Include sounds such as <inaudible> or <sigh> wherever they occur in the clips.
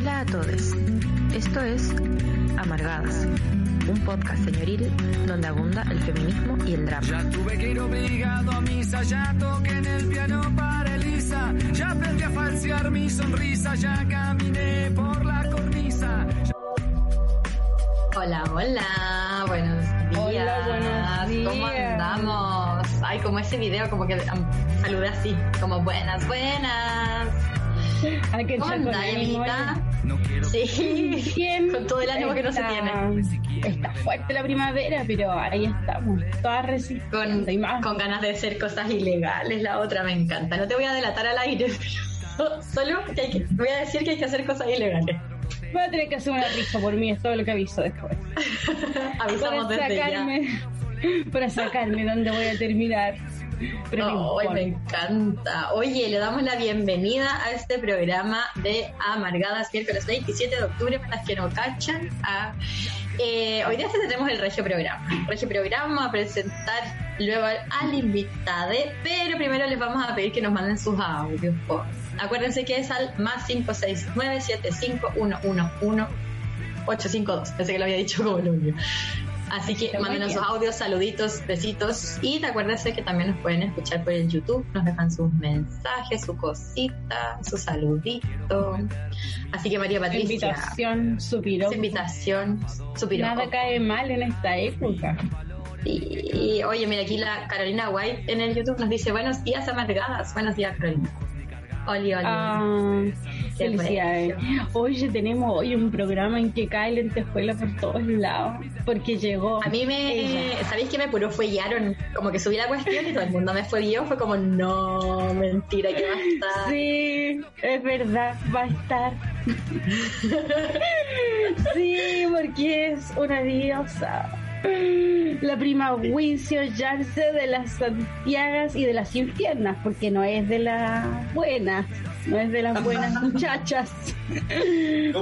Hola a todos. Esto es Amargadas, un podcast señoril donde abunda el feminismo y el drama. Ya tuve que ir obligado a misa, ya toqué en el piano para Elisa, ya aprendí a falsear mi sonrisa, ya caminé por la cornisa. Hola, hola, buenos días. Hola, buenos días. ¿Cómo andamos? Ay, como ese video, como que um, saludé así, como buenas, buenas. <laughs> Hay que ¿Cómo echar con ánimo, quiero Sí, Bien, <laughs> con todo el ánimo que no se tiene. Está fuerte la primavera, pero ahí estamos, todas Con, resistiendo y más. con ganas de hacer cosas ilegales, la otra me encanta. No te voy a delatar al aire, <laughs> pero solo que hay que, voy a decir que hay que hacer cosas ilegales. Voy a tener que hacer una rifa por mí, es todo lo que aviso después. Avisamos para desde ya. sacarme, para sacarme dónde voy a terminar. No Ay, me encanta. Oye, le damos la bienvenida a este programa de Amargadas, miércoles 27 de octubre, para las que no cachan. Ah, eh, hoy día te tenemos el regio programa. Regio programa, vamos a presentar luego al, invitado, pero primero les vamos a pedir que nos manden sus audios. Acuérdense que es al más 569 75111 852. Pensé que lo había dicho como lo mío. Así que mándenos sus audios, saluditos, besitos. Y te acuérdense que también nos pueden escuchar por el YouTube. Nos dejan sus mensajes, su cosita, su saludito. Así que María Patricia, Invitación, su piropo. invitación, su piropo. Nada cae mal en esta época. Y oye, mira aquí la Carolina White en el YouTube nos dice buenos días amargadas. Buenos días, Carolina. Oli, oli. Ah, felicidades. Oye, tenemos hoy un programa en que cae lentejuela por todos lados, porque llegó. A mí me, ella. ¿sabéis que me puro fuellaron? Como que subí la cuestión y todo el mundo me fue vio, fue como, no, mentira, que va a estar. Sí, es verdad, va a estar. <laughs> sí, porque es una diosa. La prima Wincio Yarse de las Santiagas y de las infiernas, porque no es de las buenas, no es de las buenas <laughs> muchachas.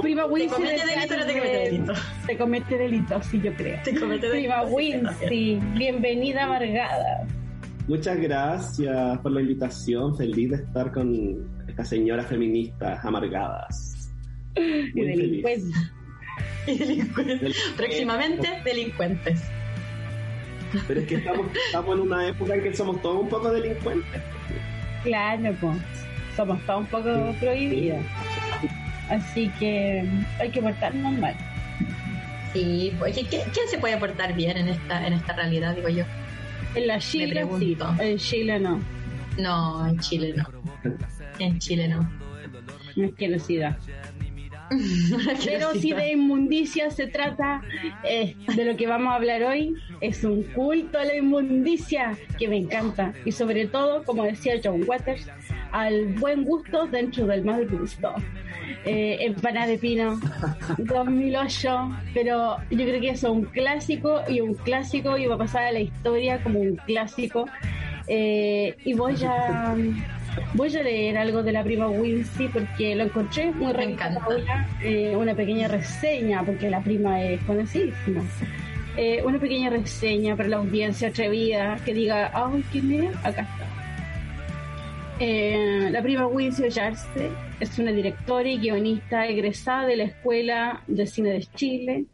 prima ¿Te Wincy comete de delito o no te Yarse- comete delito? Te comete delito, sí, yo creo. Comete Prima. Wincy, bienvenida amargada. Muchas gracias por la invitación. Feliz de estar con estas señoras feministas amargadas. Y <laughs> Muy feliz. delincuente. Y delincuentes. Próximamente, delincuentes. Pero es que estamos, estamos en una época en que somos todos un poco delincuentes. Claro, pues somos todos un poco prohibidos. Así que hay que portarnos mal. Sí, pues, ¿qué- qué- ¿quién se puede portar bien en esta, en esta realidad, digo yo? En la Chile sí, en Chile no. No, en Chile no. En Chile no. No es asquerosidad. <laughs> Pero si de inmundicia se trata, eh, de lo que vamos a hablar hoy, es un culto a la inmundicia que me encanta. Y sobre todo, como decía John Waters, al buen gusto dentro del mal gusto. Eh, empanada de pino, 2008, pero yo creo que eso es un clásico y un clásico y va a pasar a la historia como un clásico. Eh, y voy a voy a leer algo de la prima Wincy porque lo encontré muy Me encanta. eh, una pequeña reseña porque la prima es conocidísima. Eh, una pequeña reseña para la audiencia atrevida que diga, ay, ¿quién es? Acá está. Eh, la prima Wincy Yarse es una directora y guionista egresada de la Escuela de Cine de Chile.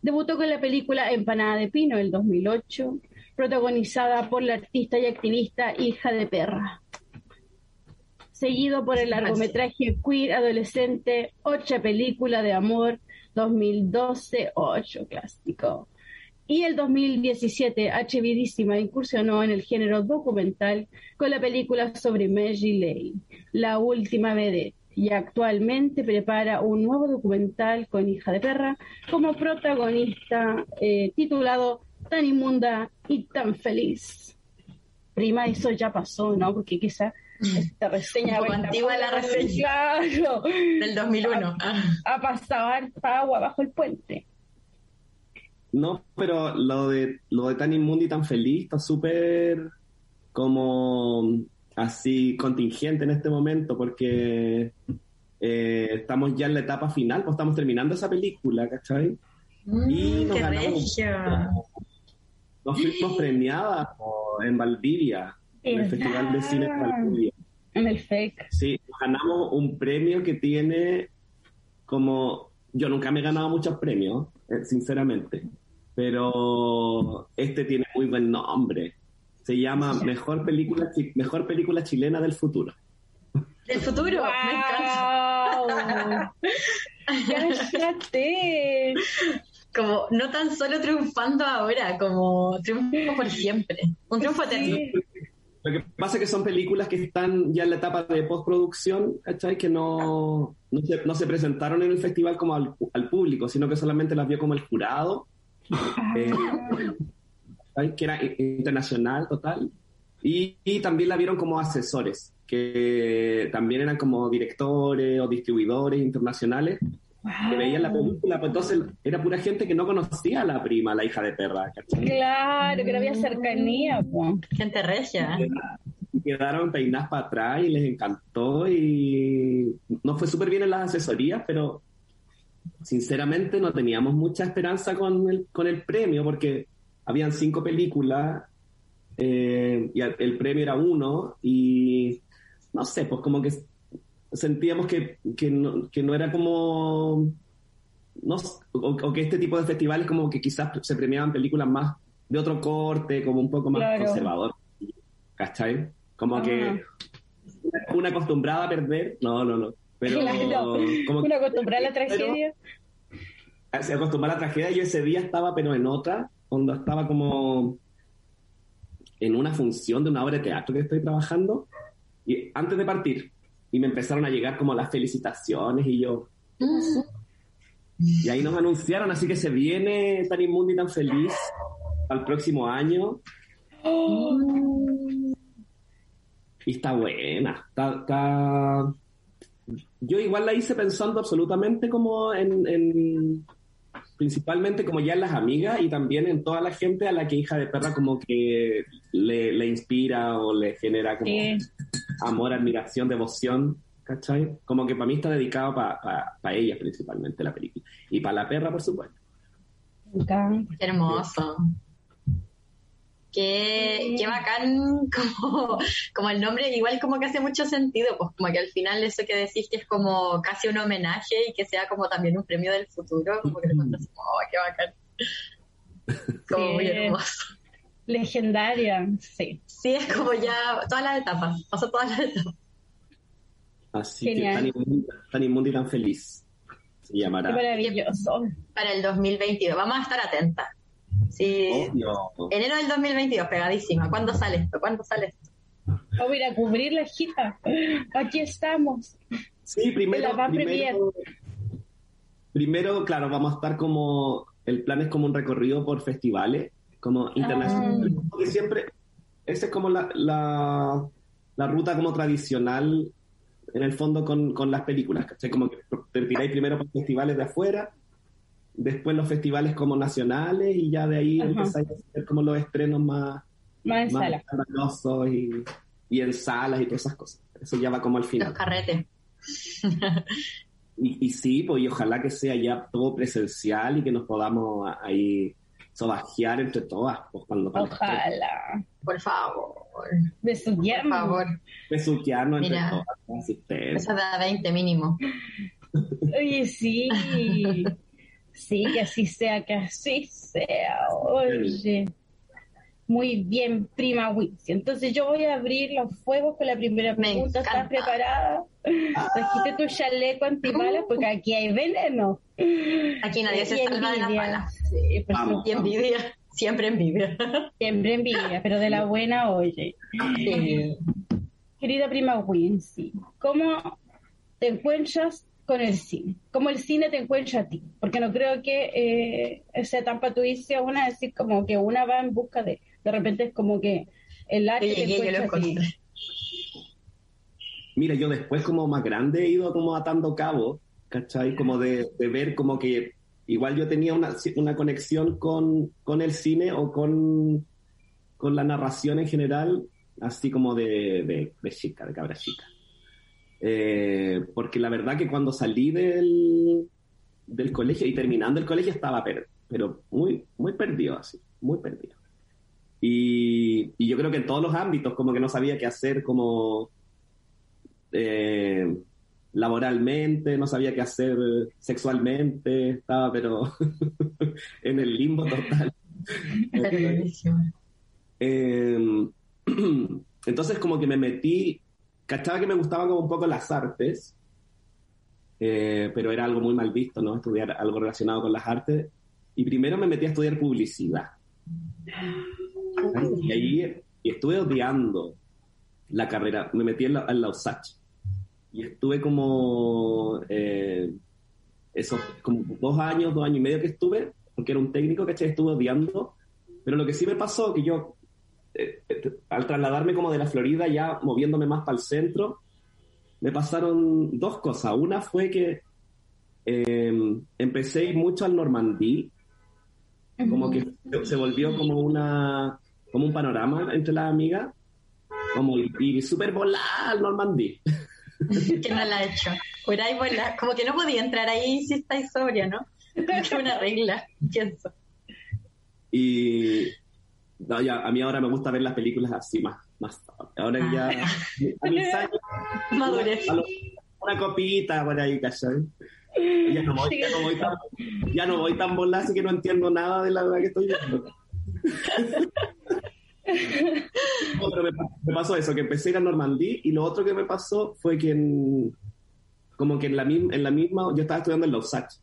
Debutó con la película Empanada de Pino en el 2008, protagonizada por la artista y activista Hija de Perra. Seguido por el largometraje Queer Adolescente, Ocha Película de Amor 2012, ocho clásico. Y el 2017, H. Vidísima incursionó en el género documental con la película sobre Maggie Lane, La Última Vedette, y actualmente prepara un nuevo documental con Hija de Perra como protagonista eh, titulado Tan inmunda y tan feliz. Prima, eso ya pasó, ¿no? Porque quizá esta reseña... Un poco antigua la reseña. Claro. Del 2001. Ah. Ha pasado harta agua bajo el puente. No, pero lo de lo de tan inmundo y tan feliz está súper como así contingente en este momento porque eh, estamos ya en la etapa final, pues estamos terminando esa película, ¿cachai? Y nos ganamos. Nos fuimos <gasps> premiadas en Valdivia, en el. Festival de Cine de Valdivia. En el FEC. Sí, nos ganamos un premio que tiene como yo nunca me he ganado muchos premios, eh, sinceramente, pero este tiene muy buen nombre. Se llama Mejor Película, Mejor película Chilena del Futuro. ¿Del futuro? Me encanta. ¡Cállate! Como no tan solo triunfando ahora, como triunfo por siempre. Un triunfo eterno. Lo que pasa es que son películas que están ya en la etapa de postproducción, ¿cachai? Que no, no, se, presentaron en el festival como al, público, sino que solamente las vio como el jurado, eh, que era internacional total. Y, y, también la vieron como asesores, que también eran como directores o distribuidores internacionales que veían la película, pues entonces era pura gente que no conocía a la prima, la hija de perra, Claro, que no había cercanía, pues. Gente regia. Quedaron peinadas para atrás y les encantó y no fue súper bien en las asesorías, pero sinceramente no teníamos mucha esperanza con el, con el premio porque habían cinco películas eh, y el premio era uno y no sé, pues como que sentíamos que, que, no, que no era como... No, o, que este tipo de festivales como que quizás se premiaban películas más de otro corte, como un poco más conservador. ¿Cachai? Como que una acostumbrada a perder, no, no, no. Pero como acostumbrada a la tragedia. Se acostumbraba a la tragedia, yo ese día estaba pero en otra, cuando estaba como en una función de una obra de teatro que estoy trabajando, y antes de partir, y me empezaron a llegar como las felicitaciones y yo... Y ahí nos anunciaron, así que se viene tan inmundo y tan feliz al próximo año. Y está buena. Está, Yo igual la hice pensando absolutamente como en, principalmente como ya en las amigas y también en toda la gente a la que hija de perra como que le, inspira o le genera como amor, admiración, devoción, ¿cachai? Como que para mí está dedicado para pa, ella principalmente la película. Y para la perra, por supuesto. Qué hermoso. Qué, qué bacán <laughs> como, como el nombre, igual como que hace mucho sentido, pues como que al final eso que decís que es como casi un homenaje y que sea como también un premio del futuro, como que te encuentras como, oh, qué bacán. <laughs> Como muy hermoso. Legendaria, sí. Sí, es como ya todas las etapas, pasó todas las etapas. Así que tan inmundo, y tan feliz se llamará. Qué maravilloso. Para el 2022, vamos a estar atentas. Sí. Enero del 2022, pegadísima. ¿Cuándo sale esto? ¿Cuándo sale esto? Vamos a ir a cubrir la hijita. Aquí estamos. Sí, primero. primero, primero, claro, vamos a estar como. El plan es como un recorrido por festivales, como internacionales. Ah. Porque siempre. Esa es como la, la, la ruta como tradicional en el fondo con, con las películas, ¿cachai? Como que te tiráis primero por festivales de afuera, después los festivales como nacionales y ya de ahí empezáis a hacer como los estrenos más, más en salas y, y, en salas y todas esas cosas. Eso ya va como al final. Los carretes. y, y, sí, pues y ojalá que sea ya todo presencial y que nos podamos ahí sobajear entre todas. Pues, cuando, ojalá. Por favor. Besuquearnos. Por favor. Besuquearnos entre todas. Esa da 20 mínimo. Oye, sí. Sí, que así sea, que así sea. Oye. Muy bien, prima Wixi. Entonces yo voy a abrir los fuegos con la primera pregunta. ¿Estás preparada? Trajiste tu chaleco antibalas porque aquí hay veneno. Aquí nadie se salva de las balas. Sí, y envidia. Siempre envidia. Siempre envidia, pero de la buena, oye. Querida prima Wincy, ¿cómo te encuentras con el cine? ¿Cómo el cine te encuentra a ti? Porque no creo que eh, esa etapa tú dices una, decir como que una va en busca de, de repente es como que el arte te encuentra a ti. Mira, yo después como más grande he ido como atando cabos, ¿cachai? Como de, de ver como que igual yo tenía una, una conexión con, con, el cine o con, con, la narración en general, así como de, de, chica, de cabra chica. Eh, porque la verdad que cuando salí del, del colegio y terminando el colegio estaba pero muy, muy perdido así, muy perdido. Y, y, yo creo que en todos los ámbitos como que no sabía qué hacer, como... Eh, laboralmente, no sabía qué hacer sexualmente, estaba pero <laughs> en el limbo total. Em, <clears throat> entonces como que me metí, cachaba que me gustaban como un poco las artes, eh, pero era algo muy mal visto, ¿no? Estudiar algo relacionado con las artes. Y primero me metí a estudiar publicidad. Y ahí estuve odiando la carrera. Me metí en la, en la USACH. Y estuve como, eh, esos, como dos años, dos años y medio que estuve, porque era un técnico, que Estuve odiando. Pero lo que sí me pasó, que yo, eh, eh, al trasladarme como de la Florida, ya moviéndome más para el centro, me pasaron dos cosas. Una fue que empecé a ir mucho al Normandí, como que se volvió como una como un panorama entre las amigas, como ir súper volada al Normandí. que no la ha hecho. Fuera y volar. Como que no podía entrar ahí si estáis sobria, ¿no? Es una regla, pienso. Y no, ya, a mí ahora me gusta ver las películas así, más, más ahora ya ah. a mis años, <laughs> madurez. Una, copita por ahí, ¿cachai? Ya no voy, ya no voy tan, ya no voy tan volada, así que no entiendo nada de la verdad que estoy viendo. <laughs> me, pasó eso, que empecé a ir a Normandí y lo otro que me pasó fue que como que en la, en la misma, yo estaba estudiando en la USACH,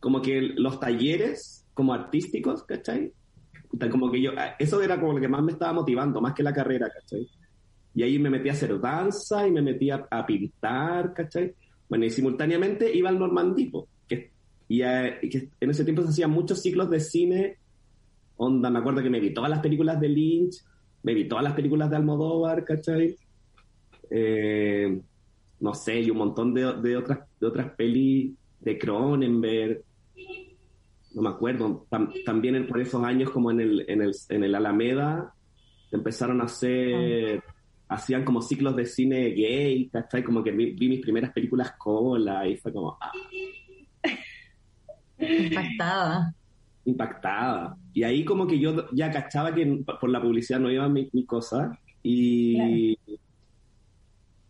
como que los talleres como artísticos, ¿cachai? Como que yo, eso era como lo que más me estaba motivando, más que la carrera, ¿cachai? Y ahí me metí a hacer danza y me metí a, pintar, ¿cachai? Bueno, y simultáneamente iba al Normandí, que, y, y que en ese tiempo se hacían muchos ciclos de cine Onda, me acuerdo que me vi todas las películas de Lynch, me vi todas las películas de Almodóvar, ¿cachai? Eh, no sé, y un montón de, otras, de otras pelis de Cronenberg. No me acuerdo. también por esos años, como en el, en el, en el Alameda, empezaron a hacer. Hacían como ciclos de cine gay, ¿cachai? Como que vi, mis primeras películas cola y fue como. Ah. Impactada impactada. Y ahí como que yo ya cachaba que por la publicidad no iba mi, mi cosa y,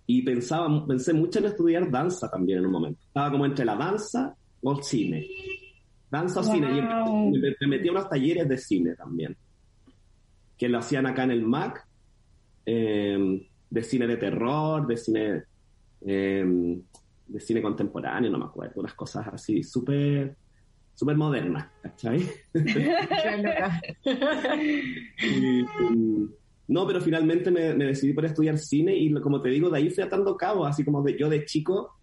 y pensaba, pensé mucho en estudiar danza también en un momento. Estaba como entre la danza o el cine. Danza o cine. Y me, metí a unos talleres de cine también, que lo hacían acá en el MAC, em, de cine de terror, de cine... Em, de cine contemporáneo, no me acuerdo, unas cosas así, súper súper moderna, ¿cachai? no, pero finalmente me, decidí por estudiar cine y como te digo, de ahí fui atando cabo, así como de, yo de chico,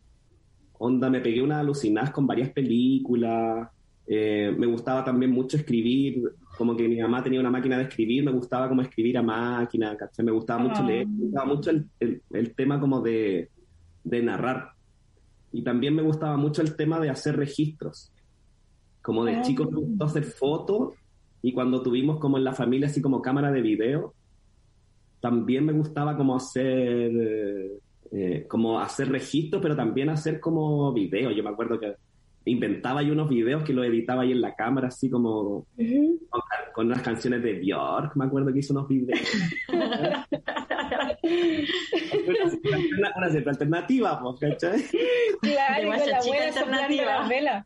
onda, me pegué una alucinada con varias películas, eh, me gustaba también mucho escribir, como que mi mamá tenía una máquina de escribir, me gustaba como escribir a máquina, ¿cachai? Me gustaba mucho leer, me gustaba mucho el, el, tema como de, de narrar. Y también me gustaba mucho el tema de hacer registros. Como de ah, chico me gustó hacer fotos y cuando tuvimos como en la familia así como cámara de video, también me gustaba como hacer eh, como hacer registros, pero también hacer como videos. Yo me acuerdo que inventaba ahí unos videos que los editaba ahí en la cámara, así como con, unas canciones de Bjork, me acuerdo que hizo unos videos. <laughs> una, una, cierta alternativa, ¿cachai? Claro, con la buena alternativa. Vela.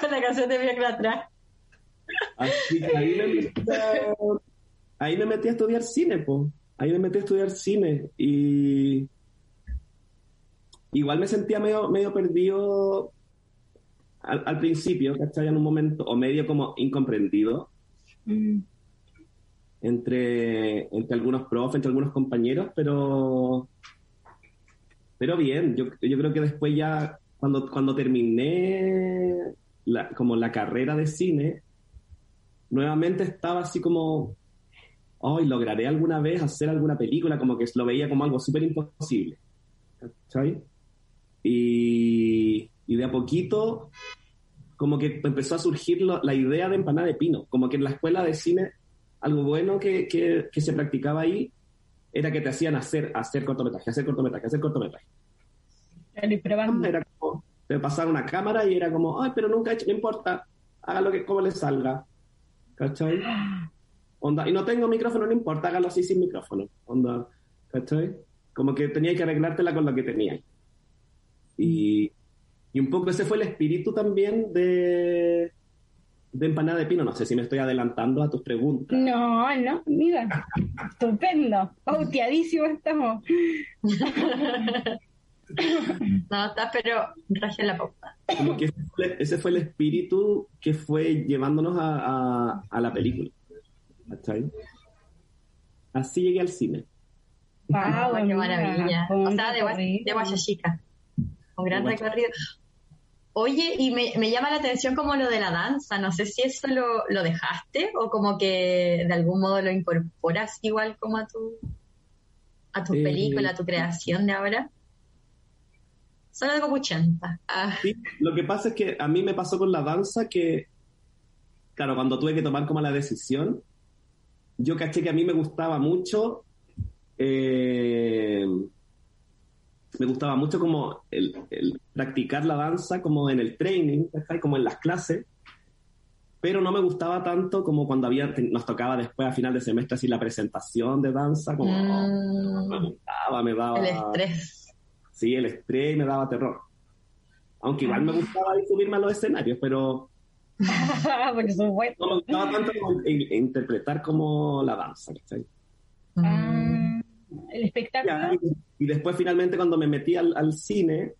con la canción de Vieja atrás. Así que ahí me, metí a, ahí me metí a estudiar cine, po. Ahí me metí a estudiar cine y igual me sentía medio, medio perdido al, principio, ¿cachai? En un momento, o medio como incomprendido. Mm. Entre, entre algunos profes, entre algunos compañeros, pero pero bien, yo, yo creo que después ya cuando, cuando terminé la, como la carrera de cine, nuevamente estaba así como, hoy lograré alguna vez hacer alguna película, como que lo veía como algo súper imposible. ¿Cachai? Y, y, de a poquito, como que empezó a surgir la idea de empanada de pino, como que en la escuela de cine, algo bueno que, que, que se practicaba ahí era que te hacían hacer, hacer cortometraje, hacer cortometraje, hacer cortometraje. Era como, te pasar una cámara y era como, ay, pero nunca he hecho, no importa, hágalo que como le salga. ¿Cachai? Onda, y no tengo micrófono, no importa, hágalo así sin micrófono. Onda, ¿cachai? Como que tenía que arreglártela con lo que tenía. Y, y un poco ese fue el espíritu también de, de empanada de pino. No sé si me estoy adelantando a tus preguntas. No, no, mira, estupendo, pauteadísimo estamos. <laughs> no, está, pero raje la pauta. Como que ese fue, el espíritu que fue llevándonos a, a, la película. Así llegué al cine. Wow, qué maravilla. O sea, de, de Guayachica. Un gran recorrido. Oye, y me, me, llama la atención como lo de la danza, no sé si eso lo, lo, dejaste o como que de algún modo lo incorporas igual como a tu, a tu eh, película, a tu creación de ahora. Son algo 80. Ah. Sí, lo que pasa es que a mí me pasó con la danza que, claro, cuando tuve que tomar como la decisión, yo caché que a mí me gustaba mucho eh, me gustaba mucho como el, practicar la danza como en el training, como en las clases, pero no me gustaba tanto como cuando había nos tocaba después a final de semestre así la presentación de danza, como mm. me gustaba, me daba... El estrés. Sí, el estrés me daba terror. Aunque igual me gustaba subirme a los escenarios, pero... <laughs> No me gustaba tanto interpretar como la danza, ah, el espectáculo. Y después finalmente cuando me metí al, cine,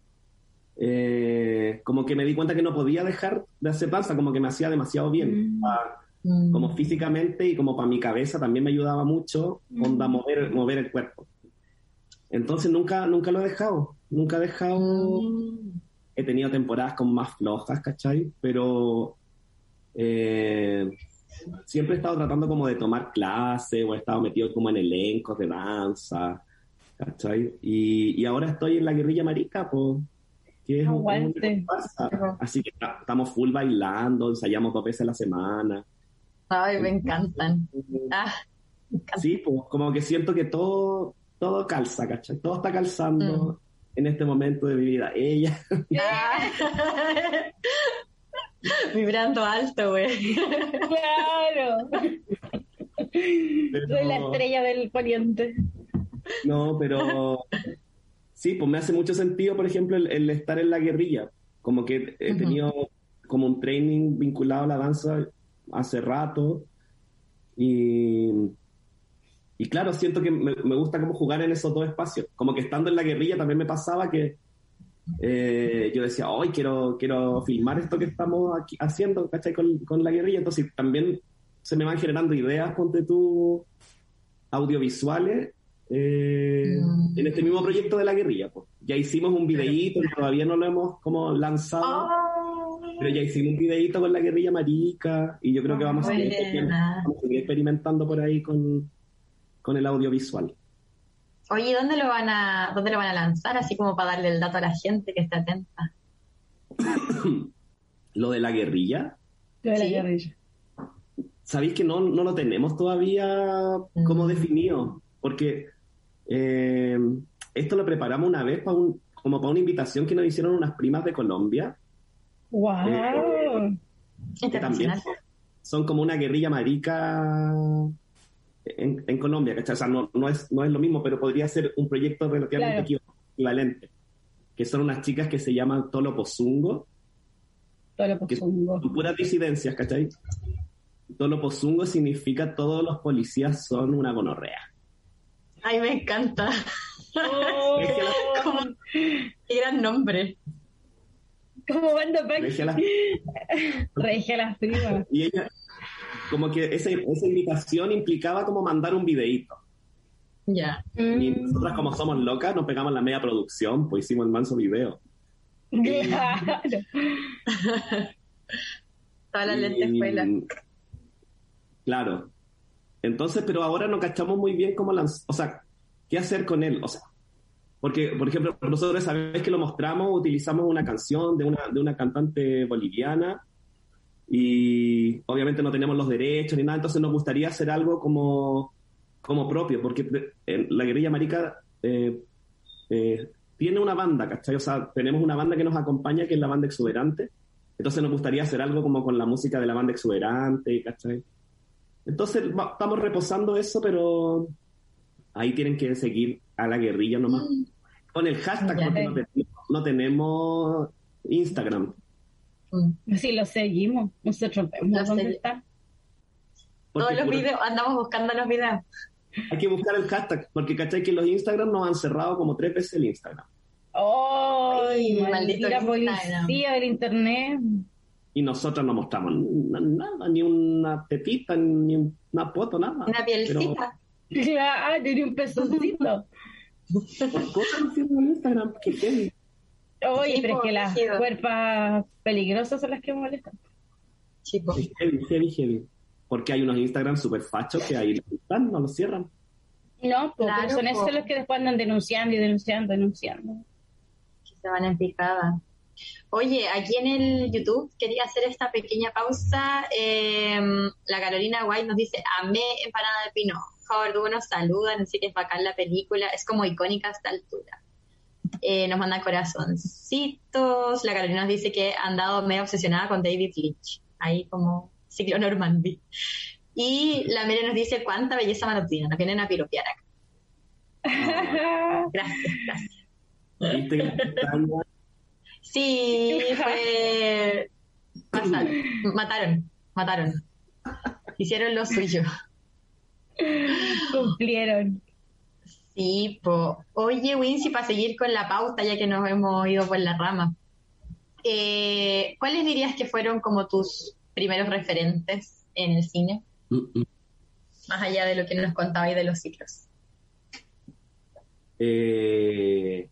eh, como que me di cuenta que no podía dejar de hacer danza, como que me hacía demasiado bien. Mm. Mm. Como físicamente y como para mi cabeza también me ayudaba mucho, onda, mm. mover, mover el cuerpo. Entonces nunca, nunca lo he dejado, nunca he dejado... He tenido temporadas con más flojas, ¿cachai? Pero eh, siempre he estado tratando como de tomar clases o he estado metido como en elencos de danza. ¿cachai? Y, y ahora estoy en la guerrilla marica, pues. Que es Así que estamos full bailando, ensayamos dos veces a la semana. Ay, me encantan. Ah, Sí, pues como que siento que todo, todo calza, ¿cachai? Todo está calzando mm. en este momento de mi vida. Ella. <laughs> <laughs> Vibrando alto, güey. Claro. Soy la estrella del poniente. No, pero sí, pues me hace mucho sentido, por ejemplo, el, estar en la guerrilla. Como que he tenido como un training vinculado a la danza hace rato. Y, y claro, siento que me, gusta como jugar en esos dos espacios. Como que estando en la guerrilla también me pasaba que eh, yo decía, hoy quiero, quiero filmar esto que estamos aquí haciendo, ¿cachai? Con, con la guerrilla. Entonces también se me van generando ideas, ponte tú, audiovisuales eh, en este mismo proyecto de la guerrilla. Pues. Ya hicimos un videíto, todavía no lo hemos como lanzado, ah. pero ya hicimos un videíto con la guerrilla marica y yo creo que vamos a, seguir, experimentando por ahí con, con el audiovisual. Oye, ¿dónde lo van a dónde lo van a lanzar? Así como para darle el dato a la gente que está atenta. <clears throat> lo de la guerrilla. Lo de la guerrilla. Sabéis que no, no lo tenemos todavía como mm. definido, porque eh, esto lo preparamos una vez para un, como para una invitación que nos hicieron unas primas de Colombia. ¡Wow! Eh, que también son, como una guerrilla marica en, Colombia, ¿cachai? O sea, no, no, es, no es lo mismo, pero podría ser un proyecto relativamente equivalente. Que son unas chicas que se llaman Tolo Pozungo. Tolo Pozungo. Que puras disidencias, ¿cachai? Tolo Pozungo significa todos los policías son una gonorrea. Ay, me encanta. Oh. qué gran nombre. Como banda Regia las... Regia las primas. Y ella, como que esa, esa invitación implicaba como mandar un videíto. Ya. Y nosotras como somos locas, nos pegamos la media producción, pues hicimos el manso video. <laughs> Claro. Toda la lentejuela. Claro. Entonces, pero ahora no cachamos muy bien cómo lanzar, o sea, qué hacer con él, o sea, porque, por ejemplo, nosotros esa vez que lo mostramos, utilizamos una canción de una, de una cantante boliviana y obviamente no tenemos los derechos ni nada, entonces nos gustaría hacer algo como, como propio, porque la guerrilla marica eh, eh, tiene una banda, ¿cachai? O sea, tenemos una banda que nos acompaña, que es la banda exuberante, entonces nos gustaría hacer algo como con la música de la banda exuberante, ¿cachai? Entonces estamos reposando eso, pero ahí tienen que seguir a la guerrilla nomás. Con el hashtag, porque no no tenemos Instagram. Mm. Sí, lo seguimos. Nosotros vemos dónde está. Todos los videos, andamos buscando los videos. Hay que buscar el hashtag, porque cachai que los Instagram nos han cerrado como tres veces el Instagram. ¡Ay! maldita policía del internet. Y nosotros no mostramos nada, ni una tetita, ni una foto, nada. Una pielcita. Claro, ni un pezoncito. <laughs> cosas en Instagram, que Oye, pero es que las cuerpas peligrosas son las que molestan. Sí, heavy, heavy, heavy. Porque hay unos Instagram super fachos que ahí están, no los cierran. No, porque son esos los que después andan denunciando y denunciando, denunciando. Que se van en picada. Oye, aquí en el YouTube quería hacer esta pequeña pausa. Em, la Carolina White nos dice, amé empanada de pino. Howard nos saluda, dice que es bacán la película, es como icónica a esta altura. Eh, nos manda corazoncitos. La Carolina nos dice que han dado medio obsesionada con David Lynch. Ahí como ciclo Normandy. Y la Mere nos dice cuánta belleza matutina. Nos vienen a piropear acá. gracias, gracias. Sí, fue. Mataron, mataron. Hicieron lo suyo. Cumplieron. Sí, po. Oye, Wincy, para seguir con la pauta, ya que nos hemos ido por la rama, eh, ¿cuáles dirías que fueron como tus primeros referentes en el cine? Más allá de lo que nos contabais de los ciclos. Eh,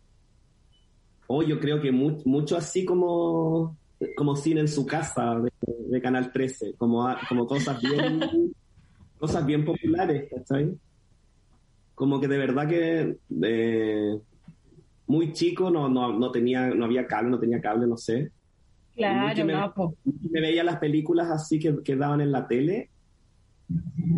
oh, yo creo que mucho así como, como cine en su casa de, Canal 13, como, como cosas bien <laughs> cosas bien populares, ¿cachai? Como que de verdad que eh, muy chico no, no, no, tenía, no había cable, no tenía cable, no sé. Claro, me, no, me veía las películas así que, que daban en la tele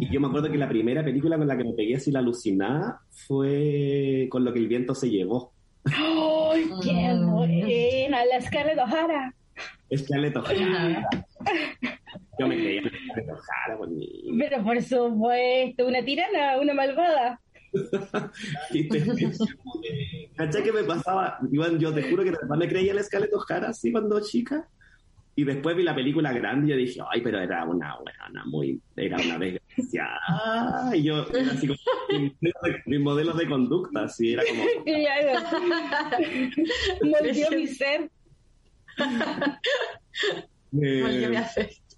y yo me acuerdo que la primera película con la que me pegué así la alucinada fue con lo que el viento se llevó. ¡Ay, qué mm. buena! La Scarlett O'Hara. Scarlett O'Hara. Yo me creía Scarlett O'Hara por mí. Pero por supuesto, una tirana, una malvada. <laughs> ¿Cachai que me pasaba? Iván, yo te juro que me creía la Scarlett O'Hara así cuando chica. Y después vi la película grande y yo dije, ay, pero era una buena, muy, era una desgracia. Y yo, era así como <laughs> mi, modelo de conducta, así, era como... <laughs> Moldeó mi ser. Moldeó mi afecto.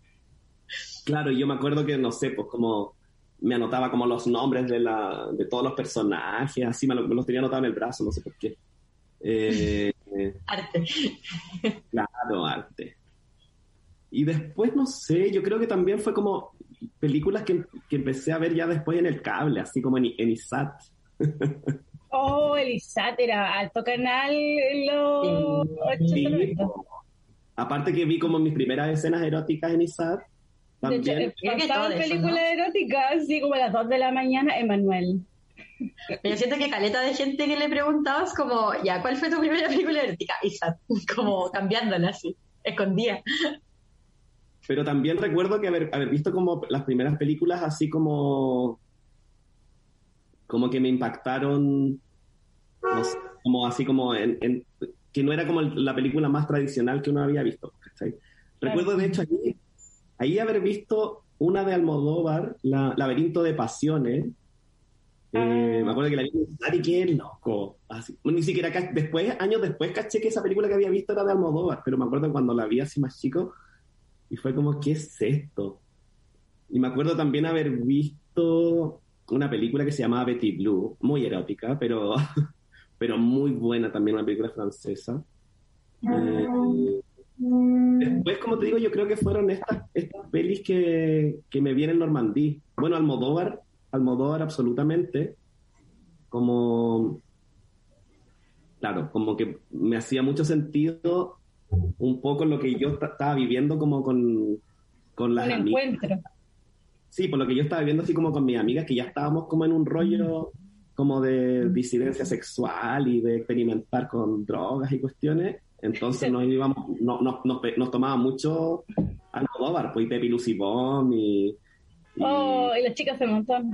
Claro, y yo me acuerdo que, no sé, pues como me anotaba como los nombres de, la, de todos los personajes, así me, los tenía anotado en el brazo, no sé por qué. Eh, <laughs> arte. <laughs> Claro, arte. Y después, no sé, yo creo que también fue como películas que, empecé a ver ya después en el cable, así como en, ISAT. <laughs> Oh, el ISAT era alto canal en los Aparte que vi como mis primeras escenas eróticas en ISAT. También. Pasaban películas eróticas, así como a las 2 de la mañana, Emanuel. Yo siento que caleta de gente que le preguntabas como, ya, ¿cuál fue tu primera película erótica? ISAT, como cambiándola así, escondida. Pero también recuerdo que haber, haber visto como las primeras películas así como como que me impactaron como así como en, que no era como la película más tradicional que uno había visto recuerdo de hecho ahí, ahí haber visto una de Almodóvar la Laberinto de Pasiones eh, me acuerdo que la vi y qué loco así, ni siquiera después años después caché que esa película que había visto era de Almodóvar pero me acuerdo cuando la vi así más chico y fue como, ¿qué es esto? Y me acuerdo también haber visto una película que se llamaba Betty Blue, muy erótica, pero, <laughs> pero muy buena también, una película francesa. Eh, después, como te digo, yo creo que fueron estas, estas pelis que, que me vienen en Normandí. Bueno, Almodóvar, Almodóvar absolutamente, como, claro, como que me hacía mucho sentido un poco lo que yo estaba viviendo como con, con las encuentro. Sí, por lo que yo estaba viviendo así como con mis amigas, que ya estábamos como en un rollo como de disidencia sexual y de experimentar con drogas y cuestiones. Entonces nos íbamos, no, nos, nos, tomaba mucho Almodóvar, pues y Pepi Lucy Bomb y, Oh, y las chicas se montón.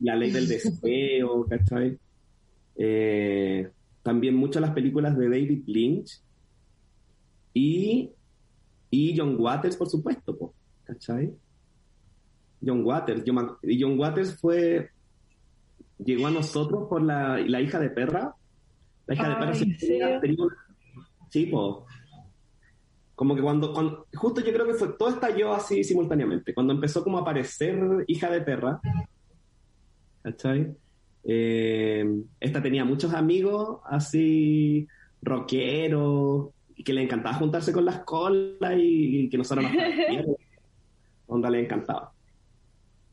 La ley del deseo, ¿cachai? Eh, también mucho las películas de David Lynch y, y John Waters, por supuesto, ¿cachai? John Waters. y John Waters fue, llegó a nosotros por la, la hija de perra. La hija de perra Sí, pues. Como que cuando, justo yo creo que fue, todo estalló así simultáneamente. Cuando empezó como a aparecer hija de perra, ¿cachai? Eh, esta tenía muchos amigos así rockeros que le encantaba juntarse con las colas y, que nosotros <laughs> nos onda le encantaba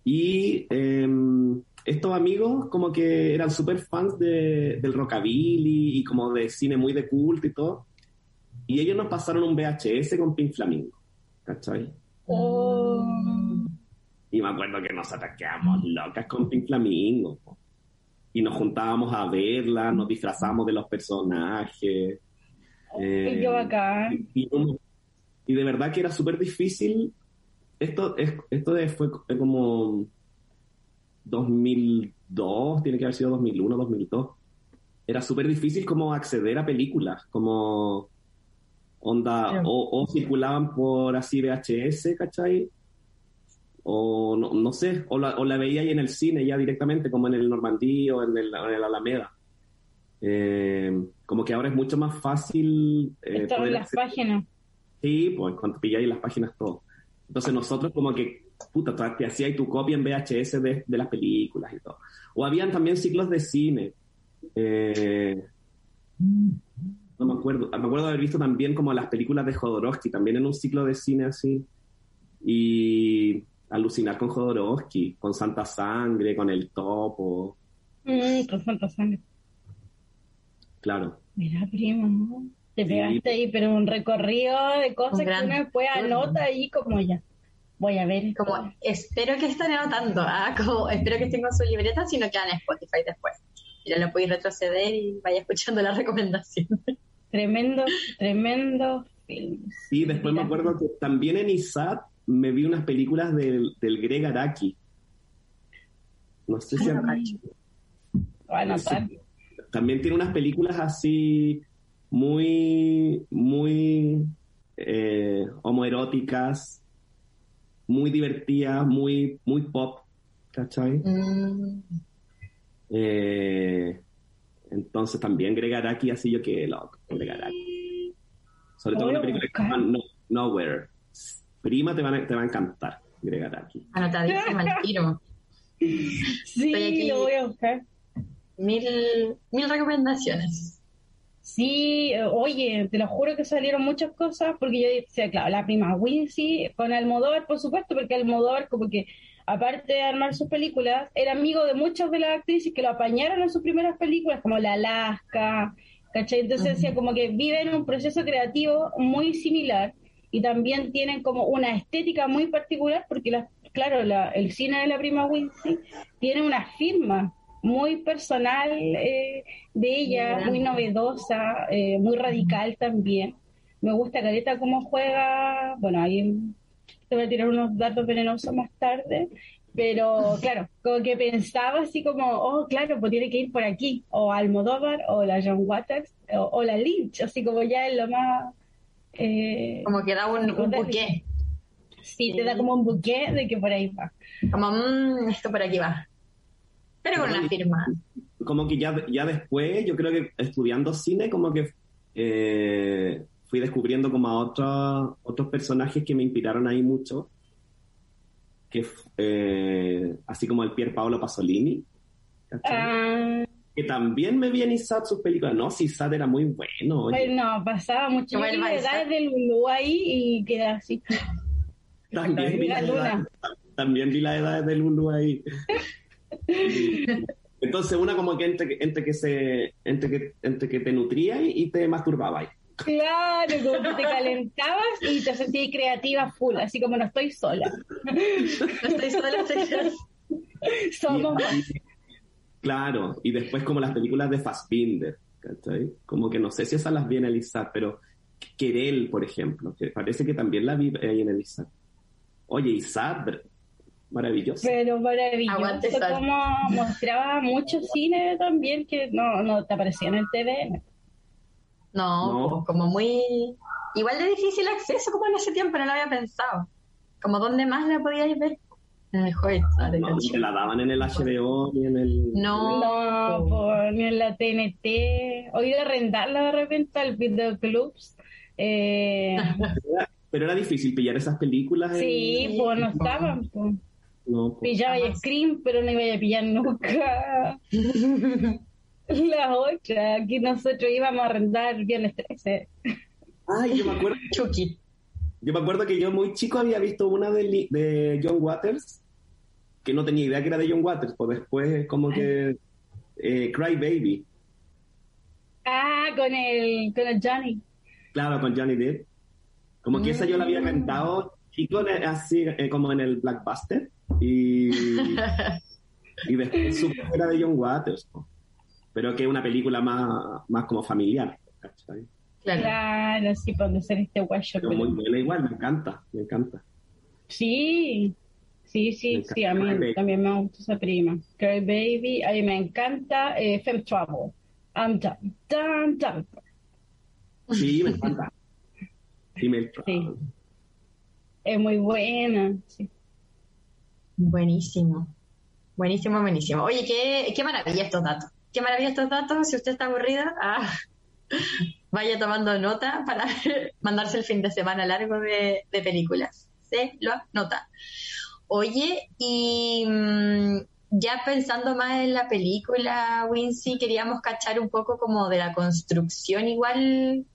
y em, estos amigos como que eran súper fans de, del rockabilly y como de cine muy de culto y todo y ellos nos pasaron un VHS con Pink Flamingo ¿cachai? Oh. y me acuerdo que nos ataqueamos locas con Pink Flamingo y nos juntábamos a verla, nos disfrazamos de los personajes. Eh, bacán. Y, de verdad que era súper difícil. Esto, es, esto fue como 2002, tiene que haber sido 2001, 2002. Era súper difícil como acceder a películas, como onda, o, o, circulaban por así VHS, ¿cachai? o no, no sé, o la, o la, veía ahí en el cine ya directamente, como en el Normandí o en el, en el Alameda. Eh, como que ahora es mucho más fácil. Eh, en las páginas. Sí, pues cuando pilláis las páginas todo. Entonces nosotros como que, puta, te hacías tu copia en VHS de, de, las películas y todo. O habían también ciclos de cine. Eh, no me acuerdo. Me acuerdo de haber visto también como las películas de Jodorowsky, también en un ciclo de cine así. Y alucinar con Jodorowsky, con Santa Sangre, con El Topo. Mm, con Santa Sangre. Claro. Mira, primo, ¿no? Te pegaste ahí, pero un recorrido de cosas que uno después anota ahí como ya. Voy a ver. Como, espero que estén anotando, ¿ah? <laughs> como, espero que estén con su libreta, si no quedan en Spotify después. Ya lo podéis retroceder y vaya escuchando la <laughs> recomendación. Tremendo, tremendo film. Sí, después me acuerdo que también en ISAT me vi unas películas del, del Greg Araki. No sé si... Bueno, también tiene unas películas así muy, muy eh, homoeróticas, muy divertidas, muy, muy pop, ¿cachai? Mm. Eh, entonces también Greg Araki, así yo que loco. Sobre todo una película que se llama Nowhere. Prima te va a, te va a encantar, agregar aquí. Anotadísimo al tiro. <laughs> Sí, aquí. lo voy a buscar. Mil, mil recomendaciones. Sí, oye, te lo juro que salieron muchas cosas, porque yo decía, claro, la prima Wincy, con Almodóvar, por supuesto, porque Almodóvar como que, aparte de armar sus películas, era amigo de muchas de las actrices que lo apañaron en sus primeras películas, como La Alaska, ¿cachai? Entonces decía, como que viven un proceso creativo muy similar, y también tienen como una estética muy particular porque, la, claro, la, el cine de la prima Wincy tiene una firma muy personal eh, de ella, muy novedosa, eh, muy radical también. Me gusta Careta cómo juega, bueno, ahí te voy a tirar unos datos venenosos más tarde, pero claro, como que pensaba así como, oh, claro, pues tiene que ir por aquí, o Almodóvar, o la John Waters, o, o la Lynch, así como ya es lo más eh, como que da un, un buque. Sí, te da como un buque de que por ahí va. Como, mmm, esto por aquí va. Pero con la firma. Como que ya, ya después, yo creo que estudiando cine, como que eh, fui descubriendo como a otros, otros personajes que me inspiraron ahí mucho. Que, eh, así como el Pier Paolo Pasolini. Ah que también me vi en Isat sus películas. No, si Isat era muy bueno. Bueno, pasaba mucho. Yo edad del Lulu ahí y queda así. También vi, la edad, también vi la edad del Lulu ahí. <laughs> Entonces, una como que entre, entre que se entre que, entre que te nutría y, te masturbaba. Claro, como que te calentabas y te sentías creativa full, así como no estoy sola. no estoy sola, estoy Somos más. Claro, y después como las películas de Fassbinder, ¿cachai? Como que no sé si esas las vi en el pero Querel, por ejemplo, que parece que también la vi ahí en el Oye, Isaac, maravilloso. Pero maravilloso, como mostraba mucho cine también que no, no te aparecía en el TV. No, pues, como muy... Igual de difícil acceso como en ese tiempo, no lo había pensado. Como dónde más la podíais ver. En el no, la daban en el HBO ni en el... No, no ni en la TNT. Oí arrendarla de repente al videoclubs. Eh... <laughs> Pero era difícil pillar esas películas. Sí, pues no estaban. Pues. No, pues, Pillaba Scream, pero no iba a pillar nunca. <laughs> La otra, aquí nosotros íbamos a arrendar Viernes 13. Ay, yo me acuerdo. Chucky. Yo me acuerdo que yo muy chico había visto una de, de John Waters, que no tenía idea que era de John Waters, pues después como que eh, Cry Baby. Ah, con el, con el Johnny. Claro, con Johnny Depp. Como que esa yo la había cantado chico, así eh, como en el Blackbuster. Y, <laughs> y después supe que era de John Waters. Pero que es una película más, más como familiar. Claro. claro, sí, donde ser este guayo. Pero muy buena igual, me encanta, me encanta. Sí, sí, sí, sí, a mí también me gusta esa prima. Cry Baby, a mí me encanta eh, Fem Trouble. I'm done, done, done. Sí, me encanta. Sí. Es muy buena. Sí. Buenísimo. Buenísimo, buenísimo. Oye, qué, qué maravilla estos datos. Qué maravilla estos datos. Si usted está aburrida, ah, vaya tomando nota para <laughs> mandarse el fin de semana largo de, películas. Se lo nota. Oye, y mm, ya pensando más en la película, Wincy, queríamos cachar un poco como de la construcción igual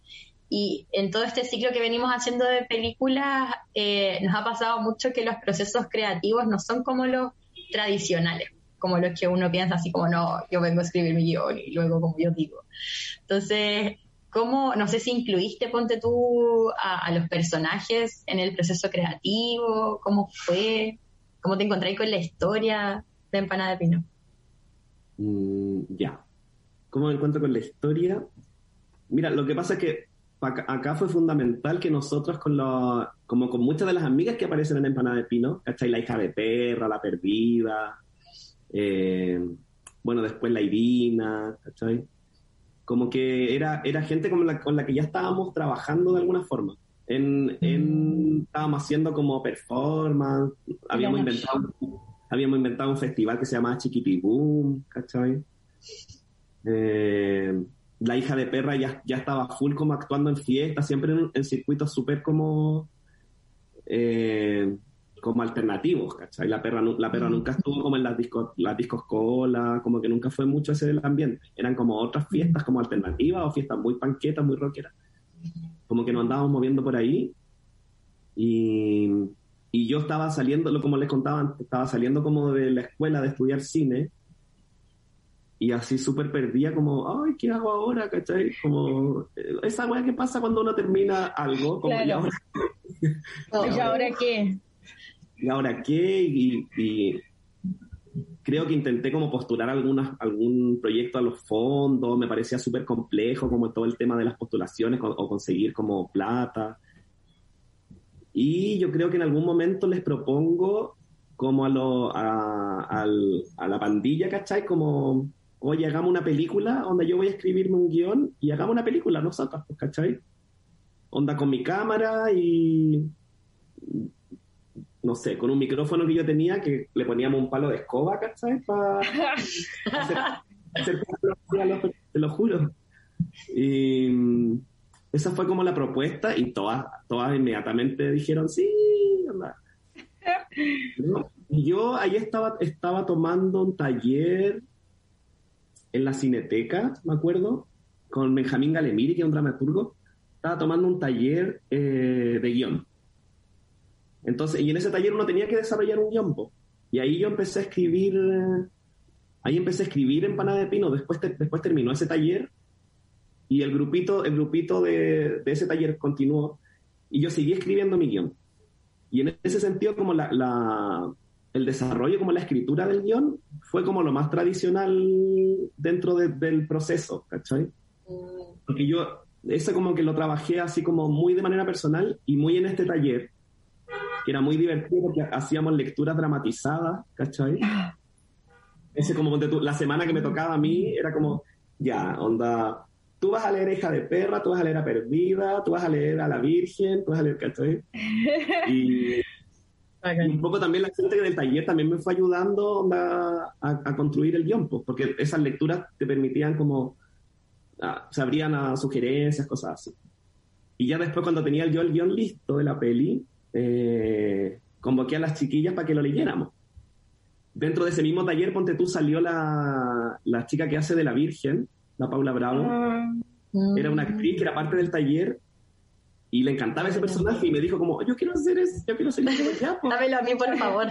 y en todo este ciclo que venimos haciendo de películas, eh, nos ha pasado mucho que los procesos creativos no son como los tradicionales, como los que uno piensa así como, no, yo vengo a escribir mi guion y luego como yo digo. Entonces, ¿cómo, no sé si incluiste, ponte tú, a, los personajes en el proceso creativo? ¿Cómo fue? ¿Cómo te encontráis con la historia de Empanada de Pino? Mm, ya. ¿Cómo me encuentro con la historia? Mira, lo que pasa es que acá, fue fundamental que nosotros con lo, como con muchas de las amigas que aparecen en Empanada de Pino, ¿cachai? La hija de perra, la perdida, eh, bueno, después la Irina, ¿cachai? Como que era, era gente con la, con la que ya estábamos trabajando de alguna forma. En, en, estábamos haciendo como performance, habíamos inventado, habíamos inventado un festival que se llamaba Chiquitiboom, ¿cachai? Eh, la hija de perra ya, ya estaba full como actuando en fiestas, siempre en, circuitos súper como, eh, como alternativos, ¿cachai? La perra, la perra nunca estuvo como en las discos, las discos cola, como que nunca fue mucho ese del ambiente. Eran como otras fiestas como alternativas o fiestas muy panquetas, muy rockeras. Como que nos andábamos moviendo por ahí. Y, y yo estaba saliendo, como les contaba antes, estaba saliendo como de la escuela de estudiar cine y así súper perdida como, ay, ¿qué hago ahora? ¿Cachai? Como eh, esa weá que pasa cuando uno termina algo, como, ¿y ahora, <laughs> ¿y ahora qué? ¿Y ahora qué? Y, creo que intenté como postular algunas, algún proyecto a los fondos, me parecía súper complejo como todo el tema de las postulaciones o, conseguir como plata. Y yo creo que en algún momento les propongo como a, lo, a, a la pandilla, ¿cachai? Como oye, hagamos una película donde yo voy a escribirme un guion y hagamos una película nosotros, pues, ¿cachai? Onda con mi cámara y no sé, con un micrófono que yo tenía que le poníamos un palo de escoba, ¿cachai? Para <laughs> hacer, te lo juro. Y mm, esa fue como la propuesta y todas, todas inmediatamente dijeron, sí, Y yo ahí estaba, estaba tomando un taller en la Cineteca, me acuerdo, con Benjamín Galemiri, que es un dramaturgo, estaba tomando un taller eh, de guion. Entonces, y en ese taller uno tenía que desarrollar un guion, y ahí yo empecé a escribir, ahí empecé a escribir en Pana de Pino, después, después terminó ese taller, y el grupito, el grupito de, de, ese taller continuó, y yo seguí escribiendo mi guion. Y en ese sentido, como la, el desarrollo, como la escritura del guion, fue como lo más tradicional dentro del proceso, ¿cachai? Mm. Porque yo, eso como que lo trabajé así como muy de manera personal y muy en este taller. Que era muy divertido porque hacíamos lecturas dramatizadas, ¿cachai? Ese como la semana que me tocaba a mí era como, ya, onda, tú vas a leer Hija de Perra, tú vas a leer a Perdida, tú vas a leer a la Virgen, tú vas a leer, ¿cachai? Y, un poco también la gente del taller también me fue ayudando a, construir el guion, pues, porque esas lecturas te permitían como, ah, se abrían a sugerencias, cosas así. Y ya después cuando tenía yo el guion listo de la peli, eh, convoqué a las chiquillas para que lo leyéramos. Dentro de ese mismo taller, ponte tú, salió la, la chica que hace de la Virgen, la Paula Bravo. Ah. Era una actriz que era parte del taller y le encantaba ese personaje y me dijo como, yo quiero hacer eso, yo quiero ser ya, Dámelo a mí, por favor.